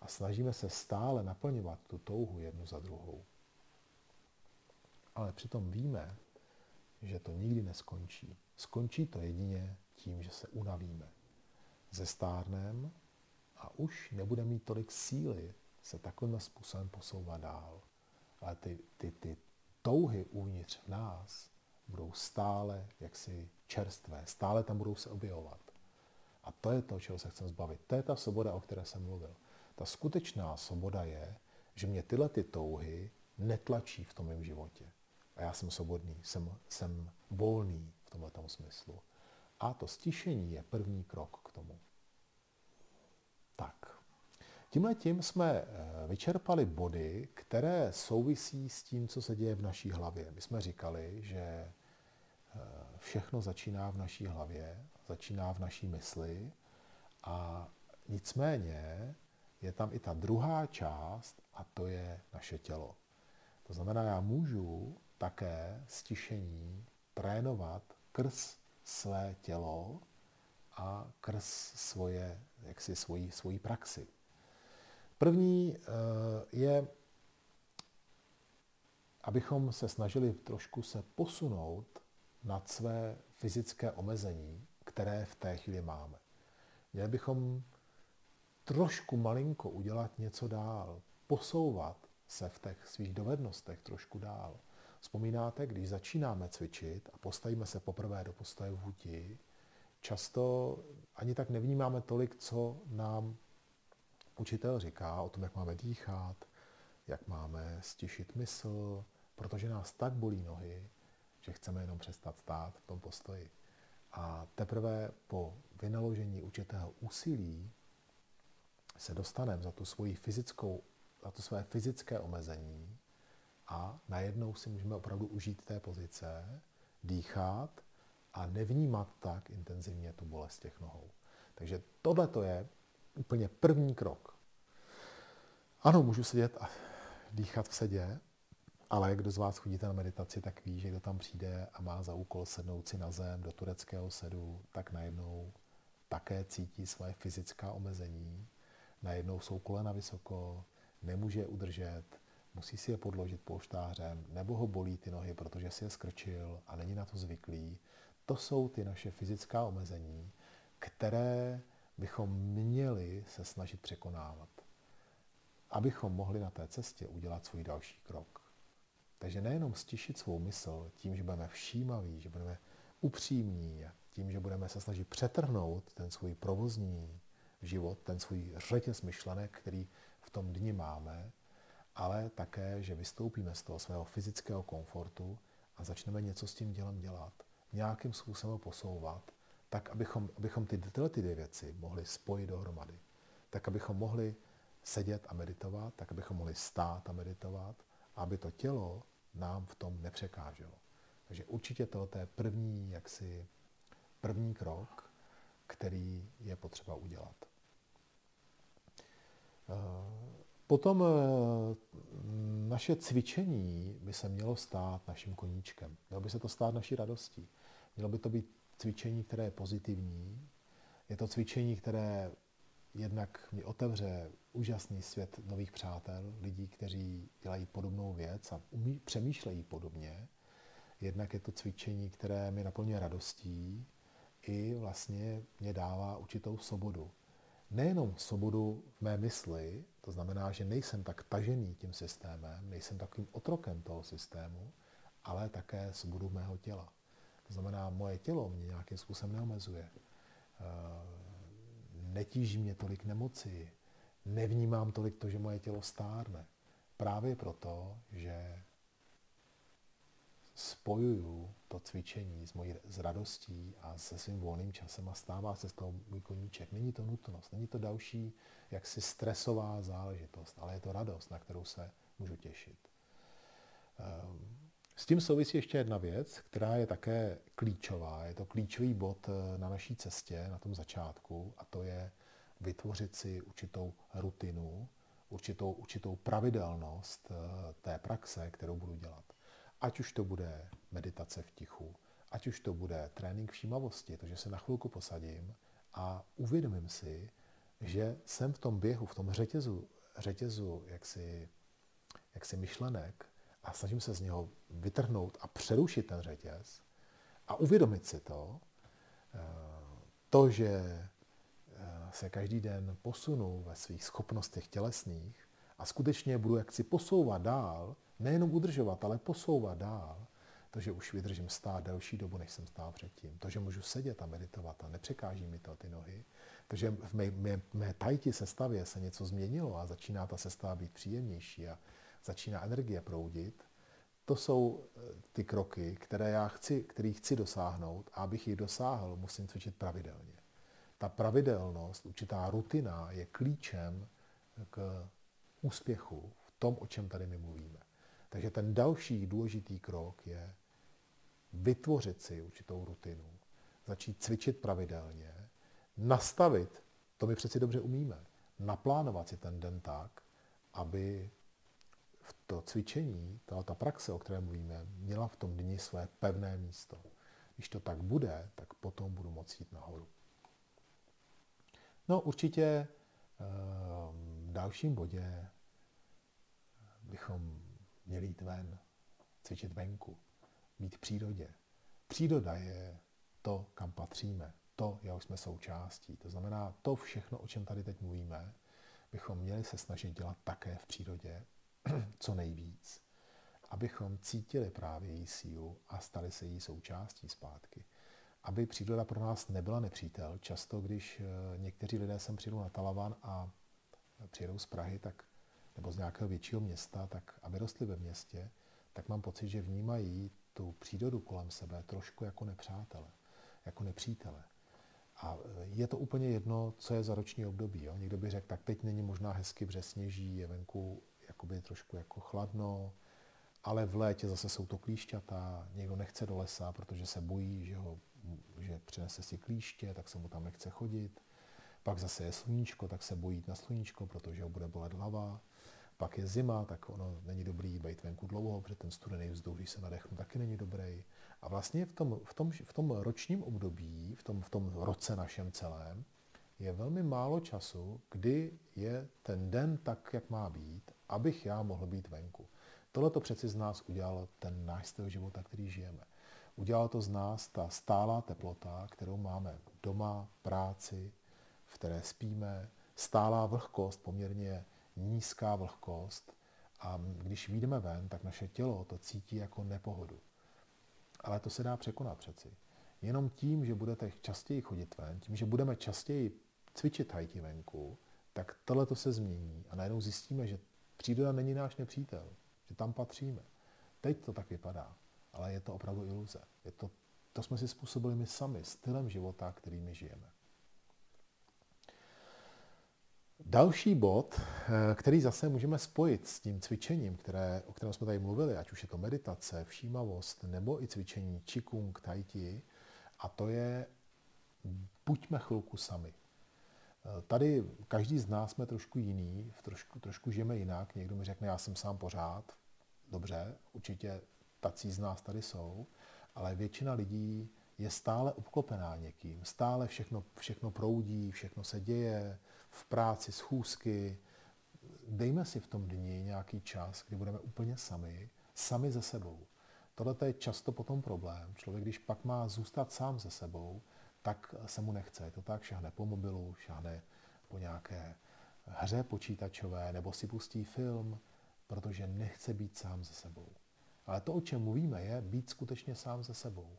A snažíme se stále naplňovat tu touhu jednu za druhou. Ale přitom víme, že to nikdy neskončí. Skončí to jedině tím, že se unavíme. Ze stárnem a už nebude mít tolik síly se takovým způsobem posouvat dál. Ale ty, ty, ty touhy uvnitř v nás budou stále jaksi čerstvé, stále tam budou se objevovat. A to je to, čeho se chcem zbavit. To je ta svoboda, o které jsem mluvil. Ta skutečná svoboda je, že mě tyhle ty touhy netlačí v tom mém životě. A já jsem svobodný, jsem, jsem volný v tomto smyslu. A to stišení je první krok k tomu. Tak. Tímhle tím jsme eh, vyčerpali body, které souvisí s tím, co se děje v naší hlavě. My jsme říkali, že eh, všechno začíná v naší hlavě, začíná v naší mysli a nicméně je tam i ta druhá část a to je naše tělo. To znamená, já můžu také stišení trénovat krz své tělo a krz svoje, jaksi svoji, svoji praxi. První eh, je, abychom se snažili trošku se posunout nad své fyzické omezení, které v té chvíli máme. Měli bychom trošku malinko udělat něco dál, posouvat se v těch svých dovednostech trošku dál. Vzpomínáte, když začínáme cvičit a postavíme se poprvé do postoje v huti, často ani tak nevnímáme tolik, co nám učitel říká o tom, jak máme dýchat, jak máme stišit mysl, protože nás tak bolí nohy, že chceme jenom přestat stát v tom postoji. A teprve po vynaložení určitého úsilí se dostaneme za tu svoji fyzickou, za to své fyzické omezení a najednou si můžeme opravdu užít té pozice, dýchat a nevnímat tak intenzivně tu bolest těch nohou. Takže tohle to je úplně první krok. Ano, můžu sedět a dýchat v sedě, ale kdo z vás chodíte na meditaci, tak ví, že kdo tam přijde a má za úkol sednout si na zem do tureckého sedu, tak najednou také cítí své fyzická omezení. Najednou jsou kolena vysoko, nemůže udržet, musí si je podložit polštářem, nebo ho bolí ty nohy, protože si je skrčil a není na to zvyklý. To jsou ty naše fyzická omezení, které bychom měli se snažit překonávat, abychom mohli na té cestě udělat svůj další krok. Takže nejenom stišit svou mysl tím, že budeme všímaví, že budeme upřímní, tím, že budeme se snažit přetrhnout ten svůj provozní život, ten svůj řetěz myšlenek, který v tom dni máme, ale také, že vystoupíme z toho svého fyzického komfortu a začneme něco s tím dělem dělat, nějakým způsobem posouvat, tak abychom, abychom ty, tyhle ty dvě věci mohli spojit dohromady. Tak, abychom mohli sedět a meditovat, tak, abychom mohli stát a meditovat, aby to tělo nám v tom nepřekáželo. Takže určitě to je první, jaksi, první krok, který je potřeba udělat. Potom eh, naše cvičení by se mělo stát naším koníčkem. Mělo by se to stát naší radostí. Mělo by to být cvičení, které je pozitivní. Je to cvičení, které jednak mi otevře úžasný svět nových přátel, lidí, kteří dělají podobnou věc a umí, přemýšlejí podobně. Jednak je to cvičení, které mi naplňuje radostí, i vlastně mě dává určitou svobodu. Nejenom svobodu v mé mysli, to znamená, že nejsem tak tažený tím systémem, nejsem takovým otrokem toho systému, ale také svobodu mého těla. To znamená, moje tělo mě nějakým způsobem neomezuje. Eh, netíží mě tolik nemoci, nevnímám tolik to, že moje tělo stárne. Právě proto, že spojuju to cvičení s mojí s radostí a se svým volným časem a stává se z toho můj koníček. Není to nutnost, není to další jaksi stresová záležitost, ale je to radost, na kterou se můžu těšit. Ehm, s tím souvisí ještě jedna věc, která je také klíčová. Je to klíčový bod eh, na naší cestě, na tom začátku, a to je vytvořit si určitou rutinu, určitou, určitou pravidelnost eh, té praxe, kterou budu dělat. Ať už to bude meditace v tichu, ať už to bude trénink všímavosti, to, že se na chvilku posadím a uvědomím si, že jsem v tom běhu, v tom řetězu, řetězu jaksi, jaksi myšlenek a snažím se z něho vytrhnout a přerušit ten řetěz a uvědomit si to, eh, to, že eh, se každý den posunu ve svých schopnostech tělesných a skutečně budu jaksi posouvat dál, nejenom udržovat, ale posouvat dál, to, že už vydržím stát delší dobu, než jsem stál předtím, to, že můžu sedět a meditovat a nepřekáží mi to ty nohy, to, že v mé, mé, mé tajti sestavě se něco změnilo a začíná ta sestava být příjemnější a začíná energie proudit, to jsou eh, ty kroky, které já chci, který chci dosáhnout a abych jich dosáhl, musím cvičit pravidelně. Ta pravidelnost, určitá rutina je klíčem k úspěchu v tom, o čem tady my mluvíme. Takže ten další důležitý krok je vytvořit si určitou rutinu, začít cvičit pravidelně, nastavit, to my přeci dobře umíme, naplánovat si ten den tak, aby v to cvičení, ta, ta praxe, o které mluvíme, měla v tom dni své pevné místo. Když to tak bude, tak potom budu moci jít nahoru. No určitě eh, v dalším bodě bychom měli jít ven, cvičit venku, být v přírodě. Příroda je to, kam patříme, to, jak jsme součástí. To znamená, to všechno, o čem tady teď mluvíme, bychom měli se snažit dělat také v přírodě, co nejvíc, abychom cítili právě její sílu a stali se její součástí zpátky. Aby příroda pro nás nebyla nepřítel. Často, když eh, někteří lidé sem přijdou na Talavan a přijedou z Prahy, tak nebo z nějakého většího města, tak aby rostli ve městě, tak mám pocit, že vnímají tu přírodu kolem sebe trošku jako nepřátele, jako nepřítele. A je to úplně jedno, co je za roční období. Jo? Někdo by řekl, tak teď není možná hezky, vře sněží, je venku jakoby trošku jako chladno, ale v létě zase jsou to klíšťata, někdo nechce do lesa, protože se bojí, že, ho, že přinese si klíště, tak se mu tam nechce chodit. Pak zase je sluníčko, tak se bojí na sluníčko, protože ho bude bolet hlava. Pak je zima, tak ono není dobrý být venku dlouho, protože ten studený vzduch, když se nadechnu, taky není dobrý. A vlastně v tom, v tom, v tom ročním období, v tom, v tom roce našem celém, je velmi málo času, kdy je ten den tak, jak má být, abych já mohl být venku. Tohle to přeci z nás udělal ten náš styl života, který žijeme. Udělalo to z nás ta stálá teplota, kterou máme doma, práci, v které spíme, stálá vlhkost, poměrně nízká vlhkost a když vyjdeme ven, tak naše tělo to cítí jako nepohodu. Ale to se dá překonat přeci. Jenom tím, že budete častěji chodit ven, tím, že budeme častěji cvičit hajti venku, tak tohle to se změní a najednou zjistíme, že příroda není náš nepřítel, že tam patříme. Teď to tak vypadá, ale je to opravdu iluze. Je to, to jsme si způsobili my sami, stylem života, kterými žijeme. Další bod, eh, který zase můžeme spojit s tím cvičením, které, o kterém jsme tady mluvili, ať už je to meditace, všímavost, nebo i cvičení Qigong, Tai Chi, a to je buďme chvilku sami. Eh, tady každý z nás jsme trošku jiný, trošku, trošku žijeme jinak. Někdo mi řekne, já jsem sám pořád. Dobře, určitě tací z nás tady jsou, ale většina lidí je stále obklopená někým. Stále všechno, všechno proudí, všechno se děje, v práci, schůzky. Dejme si v tom dni nějaký čas, kdy budeme úplně sami, sami ze sebou. Tohle je často potom problém. Člověk, když pak má zůstat sám ze sebou, tak se mu nechce. Je to tak, šahne po mobilu, šahne po nějaké hře počítačové nebo si pustí film, protože nechce být sám ze sebou. Ale to, o čem mluvíme, je být skutečně sám ze sebou.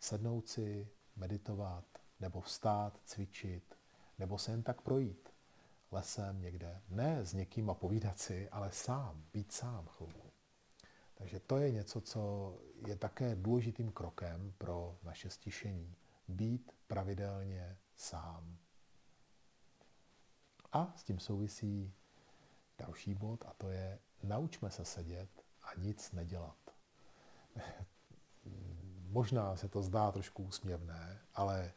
Sednout si, meditovat, nebo vstát, cvičit, nebo se jen tak projít lesem někde. Ne s někým a povídat si, ale sám, být sám chvilku. Takže to je něco, co je také důležitým krokem pro naše stišení. Být pravidelně sám. A s tím souvisí další bod a to je naučme se sedět a nic nedělat. Možná se to zdá trošku úsměvné, ale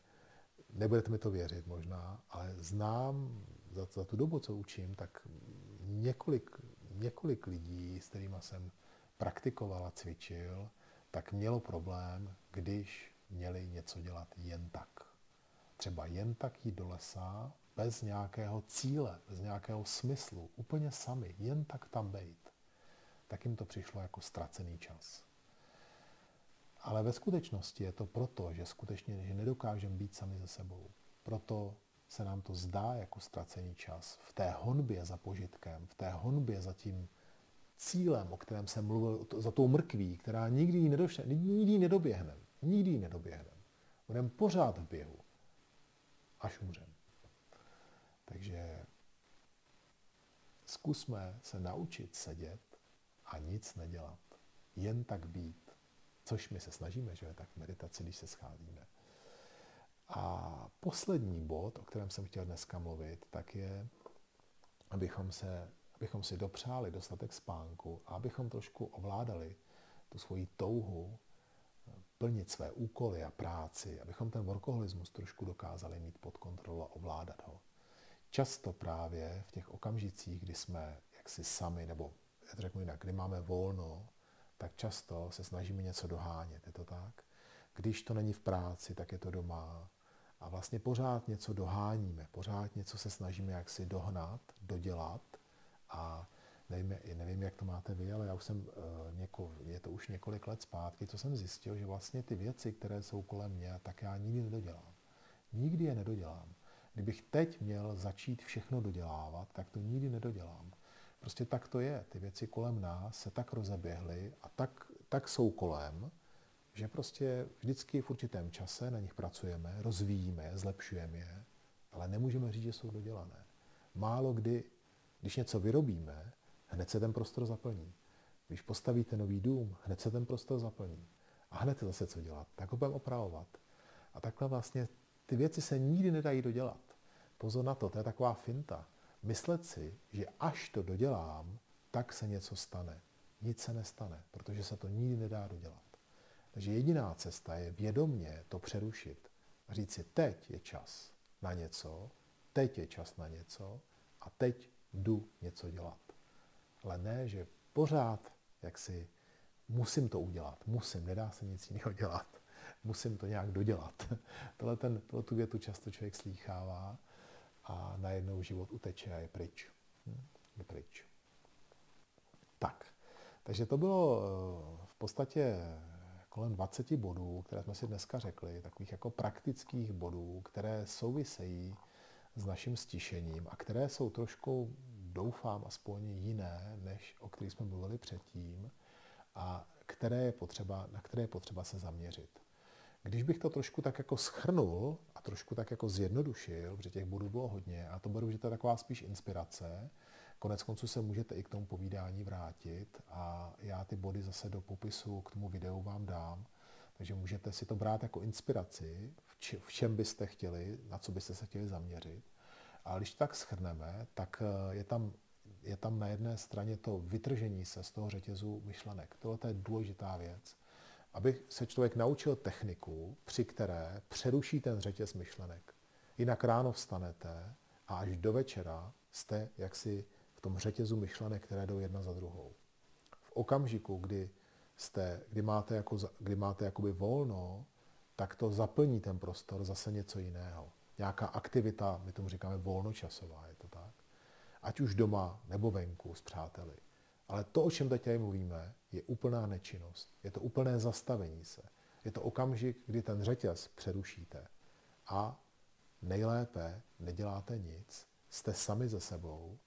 nebudete mi to věřit možná, ale znám za, za tu dobu, co učím, tak několik, několik lidí, s kterými jsem praktikoval a cvičil, tak mělo problém, když měli něco dělat jen tak. Třeba jen tak jít do lesa, bez nějakého cíle, bez nějakého smyslu, úplně sami, jen tak tam bejt. Tak jim to přišlo jako ztracený čas. Ale ve skutečnosti je to proto, že skutečně že nedokážeme být sami ze sebou. Proto se nám to zdá jako ztracený čas v té honbě za požitkem, v té honbě za tím cílem, o kterém jsem mluvil, za tou mrkví, která nikdy ji nedošle, nikdy ji nedoběhneme. Nikdy ji. Budeme pořád v běhu, až umřeme. Takže zkusme se naučit sedět a nic nedělat. Jen tak být. Což my se snažíme, že tak v meditaci, když se scházíme. A poslední bod, o kterém jsem chtěl dneska mluvit, tak je, abychom, se, abychom si dopřáli dostatek spánku a abychom trošku ovládali tu svoji touhu plnit své úkoly a práci, abychom ten workoholismus trošku dokázali mít pod kontrolou a ovládat ho. Často právě v těch okamžicích, kdy jsme jaksi sami, nebo já to řeknu jinak, kdy máme volno, tak často se snažíme něco dohánět. Je to tak? Když to není v práci, tak je to doma. A vlastně pořád něco doháníme, pořád něco se snažíme jaksi dohnat, dodělat a nevím, nevím, jak to máte vy, ale já už jsem, uh, něko, je to už několik let zpátky, co jsem zjistil, že vlastně ty věci, které jsou kolem mě, tak já nikdy nedodělám. Nikdy je nedodělám. Kdybych teď měl začít všechno dodělávat, tak to nikdy nedodělám. Prostě tak to je. Ty věci kolem nás se tak rozeběhly a tak, tak jsou kolem, že prostě vždycky v určitém čase na nich pracujeme, rozvíjíme je, zlepšujeme je, ale nemůžeme říct, že jsou dodělané. Málo kdy, když něco vyrobíme, hned se ten prostor zaplní. Když postavíte nový dům, hned se ten prostor zaplní. A hned je zase co dělat. Tak ho budeme opravovat. A takhle vlastně ty věci se nikdy nedají dodělat. Pozor na to, to je taková finta. Myslet si, že až to dodělám, tak se něco stane. Nic se nestane, protože se to nikdy nedá dodělat. Takže jediná cesta je vědomně to přerušit a říct si, teď je čas na něco, teď je čas na něco a teď jdu něco dělat. Ale ne, že pořád jak si musím to udělat, musím, nedá se nic jiného dělat, musím to nějak dodělat. Tohle, ten, tohle tu větu často člověk slýchává a najednou život uteče a je pryč. Hm? Je pryč. Tak, takže to bylo eh, v podstatě kolem 20 bodů, které jsme si dneska řekli, takových jako praktických bodů, které souvisejí s naším stišením a které jsou trošku, doufám, aspoň jiné, než o kterých jsme mluvili předtím a které je potřeba, na které je potřeba se zaměřit. Když bych to trošku tak jako schrnul a trošku tak jako zjednodušil, protože těch bodů bylo hodně, a to beru, že to je taková spíš inspirace, konec konců se můžete i k tomu povídání vrátit a já ty body zase do popisu k tomu videu vám dám, takže můžete si to brát jako inspiraci, v čem byste chtěli, na co byste se chtěli zaměřit. A když tak schrneme, tak eh, je tam, je tam na jedné straně to vytržení se z toho řetězu myšlenek. Tohle je důležitá věc aby se člověk naučil techniku, při které přeruší ten řetěz myšlenek. Jinak ráno vstanete a až do večera jste jaksi tom řetězu myšlenek, které jdou jedna za druhou. V okamžiku, kdy, jste, kdy máte, jako, kdy máte jakoby volno, tak to zaplní ten prostor zase něco jiného. Nějaká aktivita, my tomu říkáme volnočasová, je to tak? Ať už doma nebo venku s přáteli. Ale to, o čem teď tady mluvíme, je úplná nečinnost. Je to úplné zastavení se. Je to okamžik, kdy ten řetěz přerušíte. A nejlépe neděláte nic, jste sami ze sebou,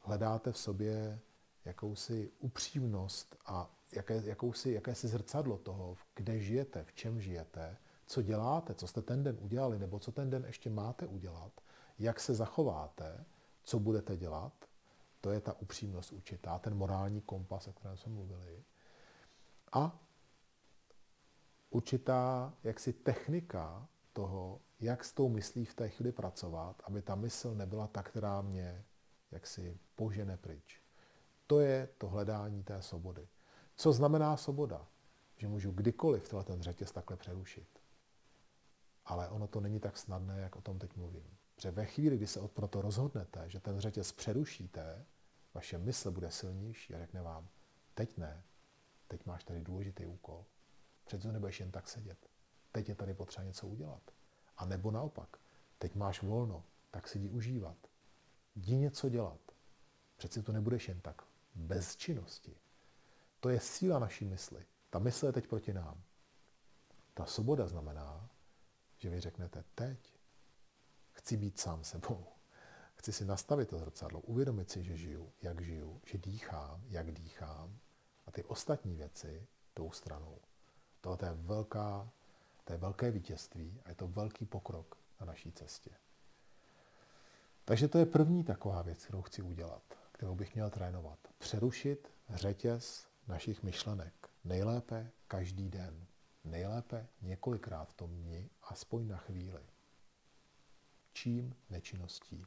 hledáte v sobě jakousi upřímnost a jaké, jakousi, jakési zrcadlo toho, kde žijete, v čem žijete, co děláte, co jste ten den udělali, nebo co ten den ještě máte udělat, jak se zachováte, co budete dělat to je ta upřímnost určitá, ten morální kompas, o kterém jsme mluvili. A určitá jaksi technika toho, jak s tou myslí v té chvíli pracovat, aby ta mysl nebyla ta, která mě jaksi požene pryč. To je to hledání té svobody. Co znamená svoboda? Že můžu kdykoliv tenhle ten řetěz takhle přerušit. Ale ono to není tak snadné, jak o tom teď mluvím. Protože ve chvíli, kdy se proto rozhodnete, že ten řetěz přerušíte, vaše mysl bude silnější a řekne vám, teď ne, teď máš tady důležitý úkol. Přece nebudeš jen tak sedět. Teď je tady potřeba něco udělat. A nebo naopak, teď máš volno, tak si jdi užívat. Jdi něco dělat. Přeci to nebudeš jen tak. Bez činnosti. To je síla naší mysli. Ta mysl je teď proti nám. Ta svoboda znamená, že vy řeknete teď chci být sám sebou. Chci si nastavit to zrcadlo, uvědomit si, že žiju, jak žiju, že dýchám, jak dýchám a ty ostatní věci tou stranou. Tohle je velká, to je velké vítězství a je to velký pokrok na naší cestě. Takže to je první taková věc, kterou chci udělat, kterou bych měl trénovat. Přerušit řetěz našich myšlenek. Nejlépe každý den. Nejlépe několikrát v tom dni, aspoň na chvíli. Čím nečinností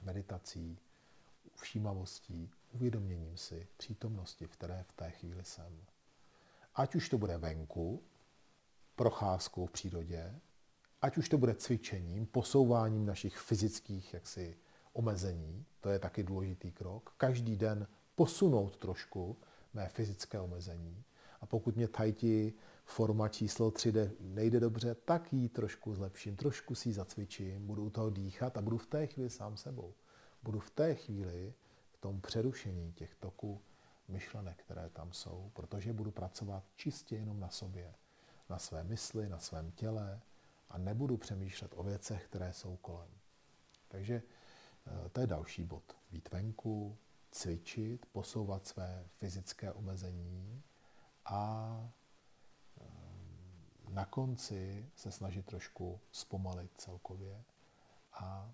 meditací, všímavostí, uvědoměním si přítomnosti, v které v té chvíli jsem. Ať už to bude venku, procházkou v přírodě, ať už to bude cvičením, posouváním našich fyzických jaksi omezení, to je taky důležitý krok. Každý den posunout trošku mé fyzické omezení. A pokud mě tajti forma číslo 3 nejde dobře, tak ji trošku zlepším, trošku si ji zacvičím, budu u toho dýchat a budu v té chvíli sám sebou. Budu v té chvíli v tom přerušení těch toků myšlenek, které tam jsou, protože budu pracovat čistě jenom na sobě, na své mysli, na svém těle a nebudu přemýšlet o věcech, které jsou kolem. Takže eh, to je další bod. Být venku, cvičit, posouvat své fyzické omezení a na konci se snažit trošku zpomalit celkově a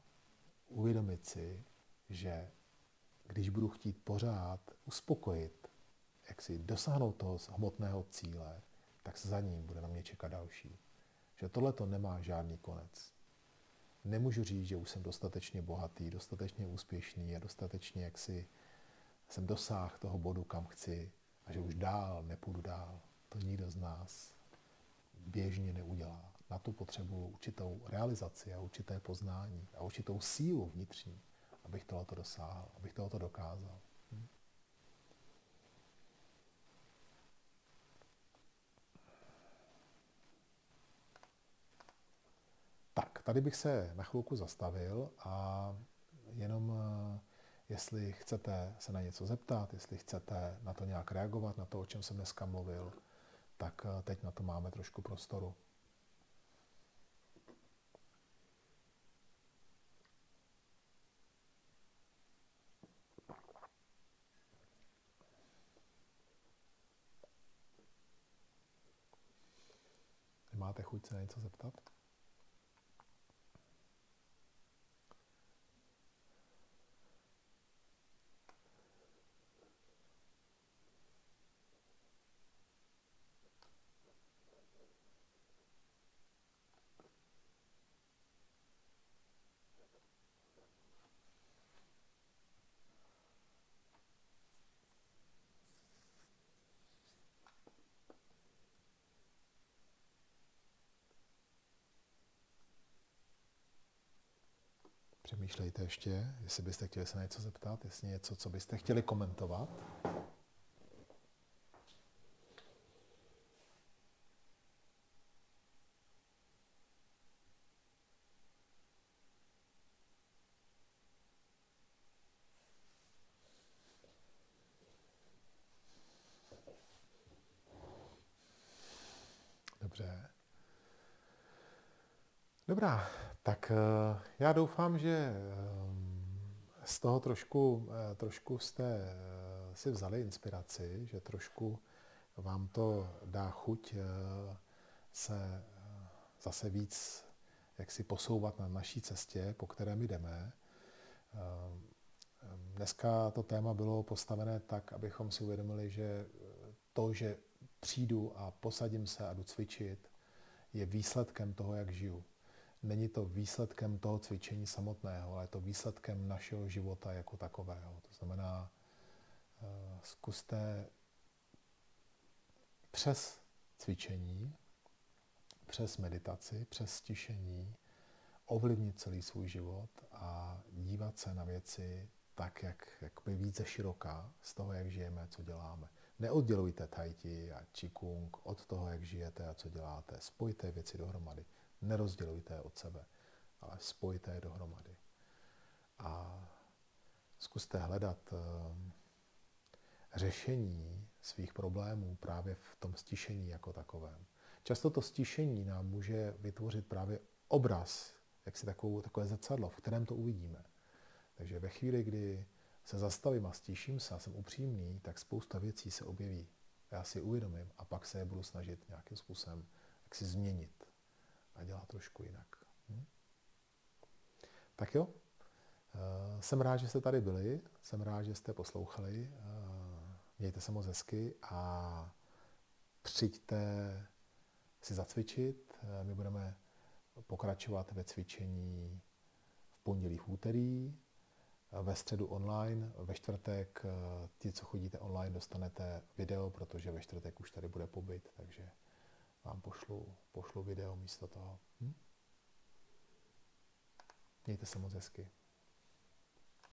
uvědomit si, že když budu chtít pořád uspokojit, jak si dosáhnout toho hmotného cíle, tak se za ním bude na mě čekat další. Že tohle to nemá žádný konec. Nemůžu říct, že už jsem dostatečně bohatý, dostatečně úspěšný a dostatečně jaksi jsem dosáhl toho bodu, kam chci a že už dál nepůjdu dál. To nikdo z nás běžně neudělá. Na to potřebuju určitou realizaci a určité poznání a určitou sílu vnitřní, abych tohoto dosáhl, abych tohoto dokázal. Tady bych se na chvilku zastavil a jenom eh, jestli chcete se na něco zeptat, jestli chcete na to nějak reagovat, na to, o čem jsem dneska mluvil, tak eh, teď na to máme trošku prostoru. Máte chuť se na něco zeptat? Přemýšlejte ještě, jestli byste chtěli se na něco zeptat, jestli něco, co byste chtěli komentovat. Dobrá, tak eh, já doufám, že eh, z toho trošku, eh, trošku jste si vzali inspiraci, že trošku vám to dá chuť se zase víc jak si posouvat na naší cestě, po které my jdeme. Dneska to téma bylo postavené tak, abychom si uvědomili, že to, že přijdu a posadím se a jdu cvičit, je výsledkem toho, jak žiju není to výsledkem toho cvičení samotného, ale je to výsledkem našeho života jako takového. To znamená, eh, zkuste přes cvičení, přes meditaci, přes stišení ovlivnit celý svůj život a dívat se na věci tak, jak, jak by více široká z toho, jak žijeme, co děláme. Neoddělujte tajti a čikung od toho, jak žijete a co děláte. Spojte věci dohromady. Nerozdělujte je od sebe, ale spojte je dohromady. A zkuste hledat ehm, řešení svých problémů právě v tom stišení jako takovém. Často to stišení nám může vytvořit právě obraz, jak si takovou, takové zrcadlo, v kterém to uvidíme. Takže ve chvíli, kdy se zastavím a stiším se a jsem upřímný, tak spousta věcí se objeví. Já si uvědomím a pak se je budu snažit nějakým způsobem jak si změnit a dělat trošku jinak. Hm? Tak jo, eh, jsem rád, že jste tady byli, jsem rád, že jste poslouchali. Eh, mějte se moc hezky a přijďte si zacvičit. Eh, my budeme pokračovat ve cvičení v pondělí, v úterý, ve středu online, ve čtvrtek ti, co chodíte online, dostanete video, protože ve čtvrtek už tady bude pobyt, takže vám pošlu, pošlu video místo toho. Hm? Mějte se moc hezky.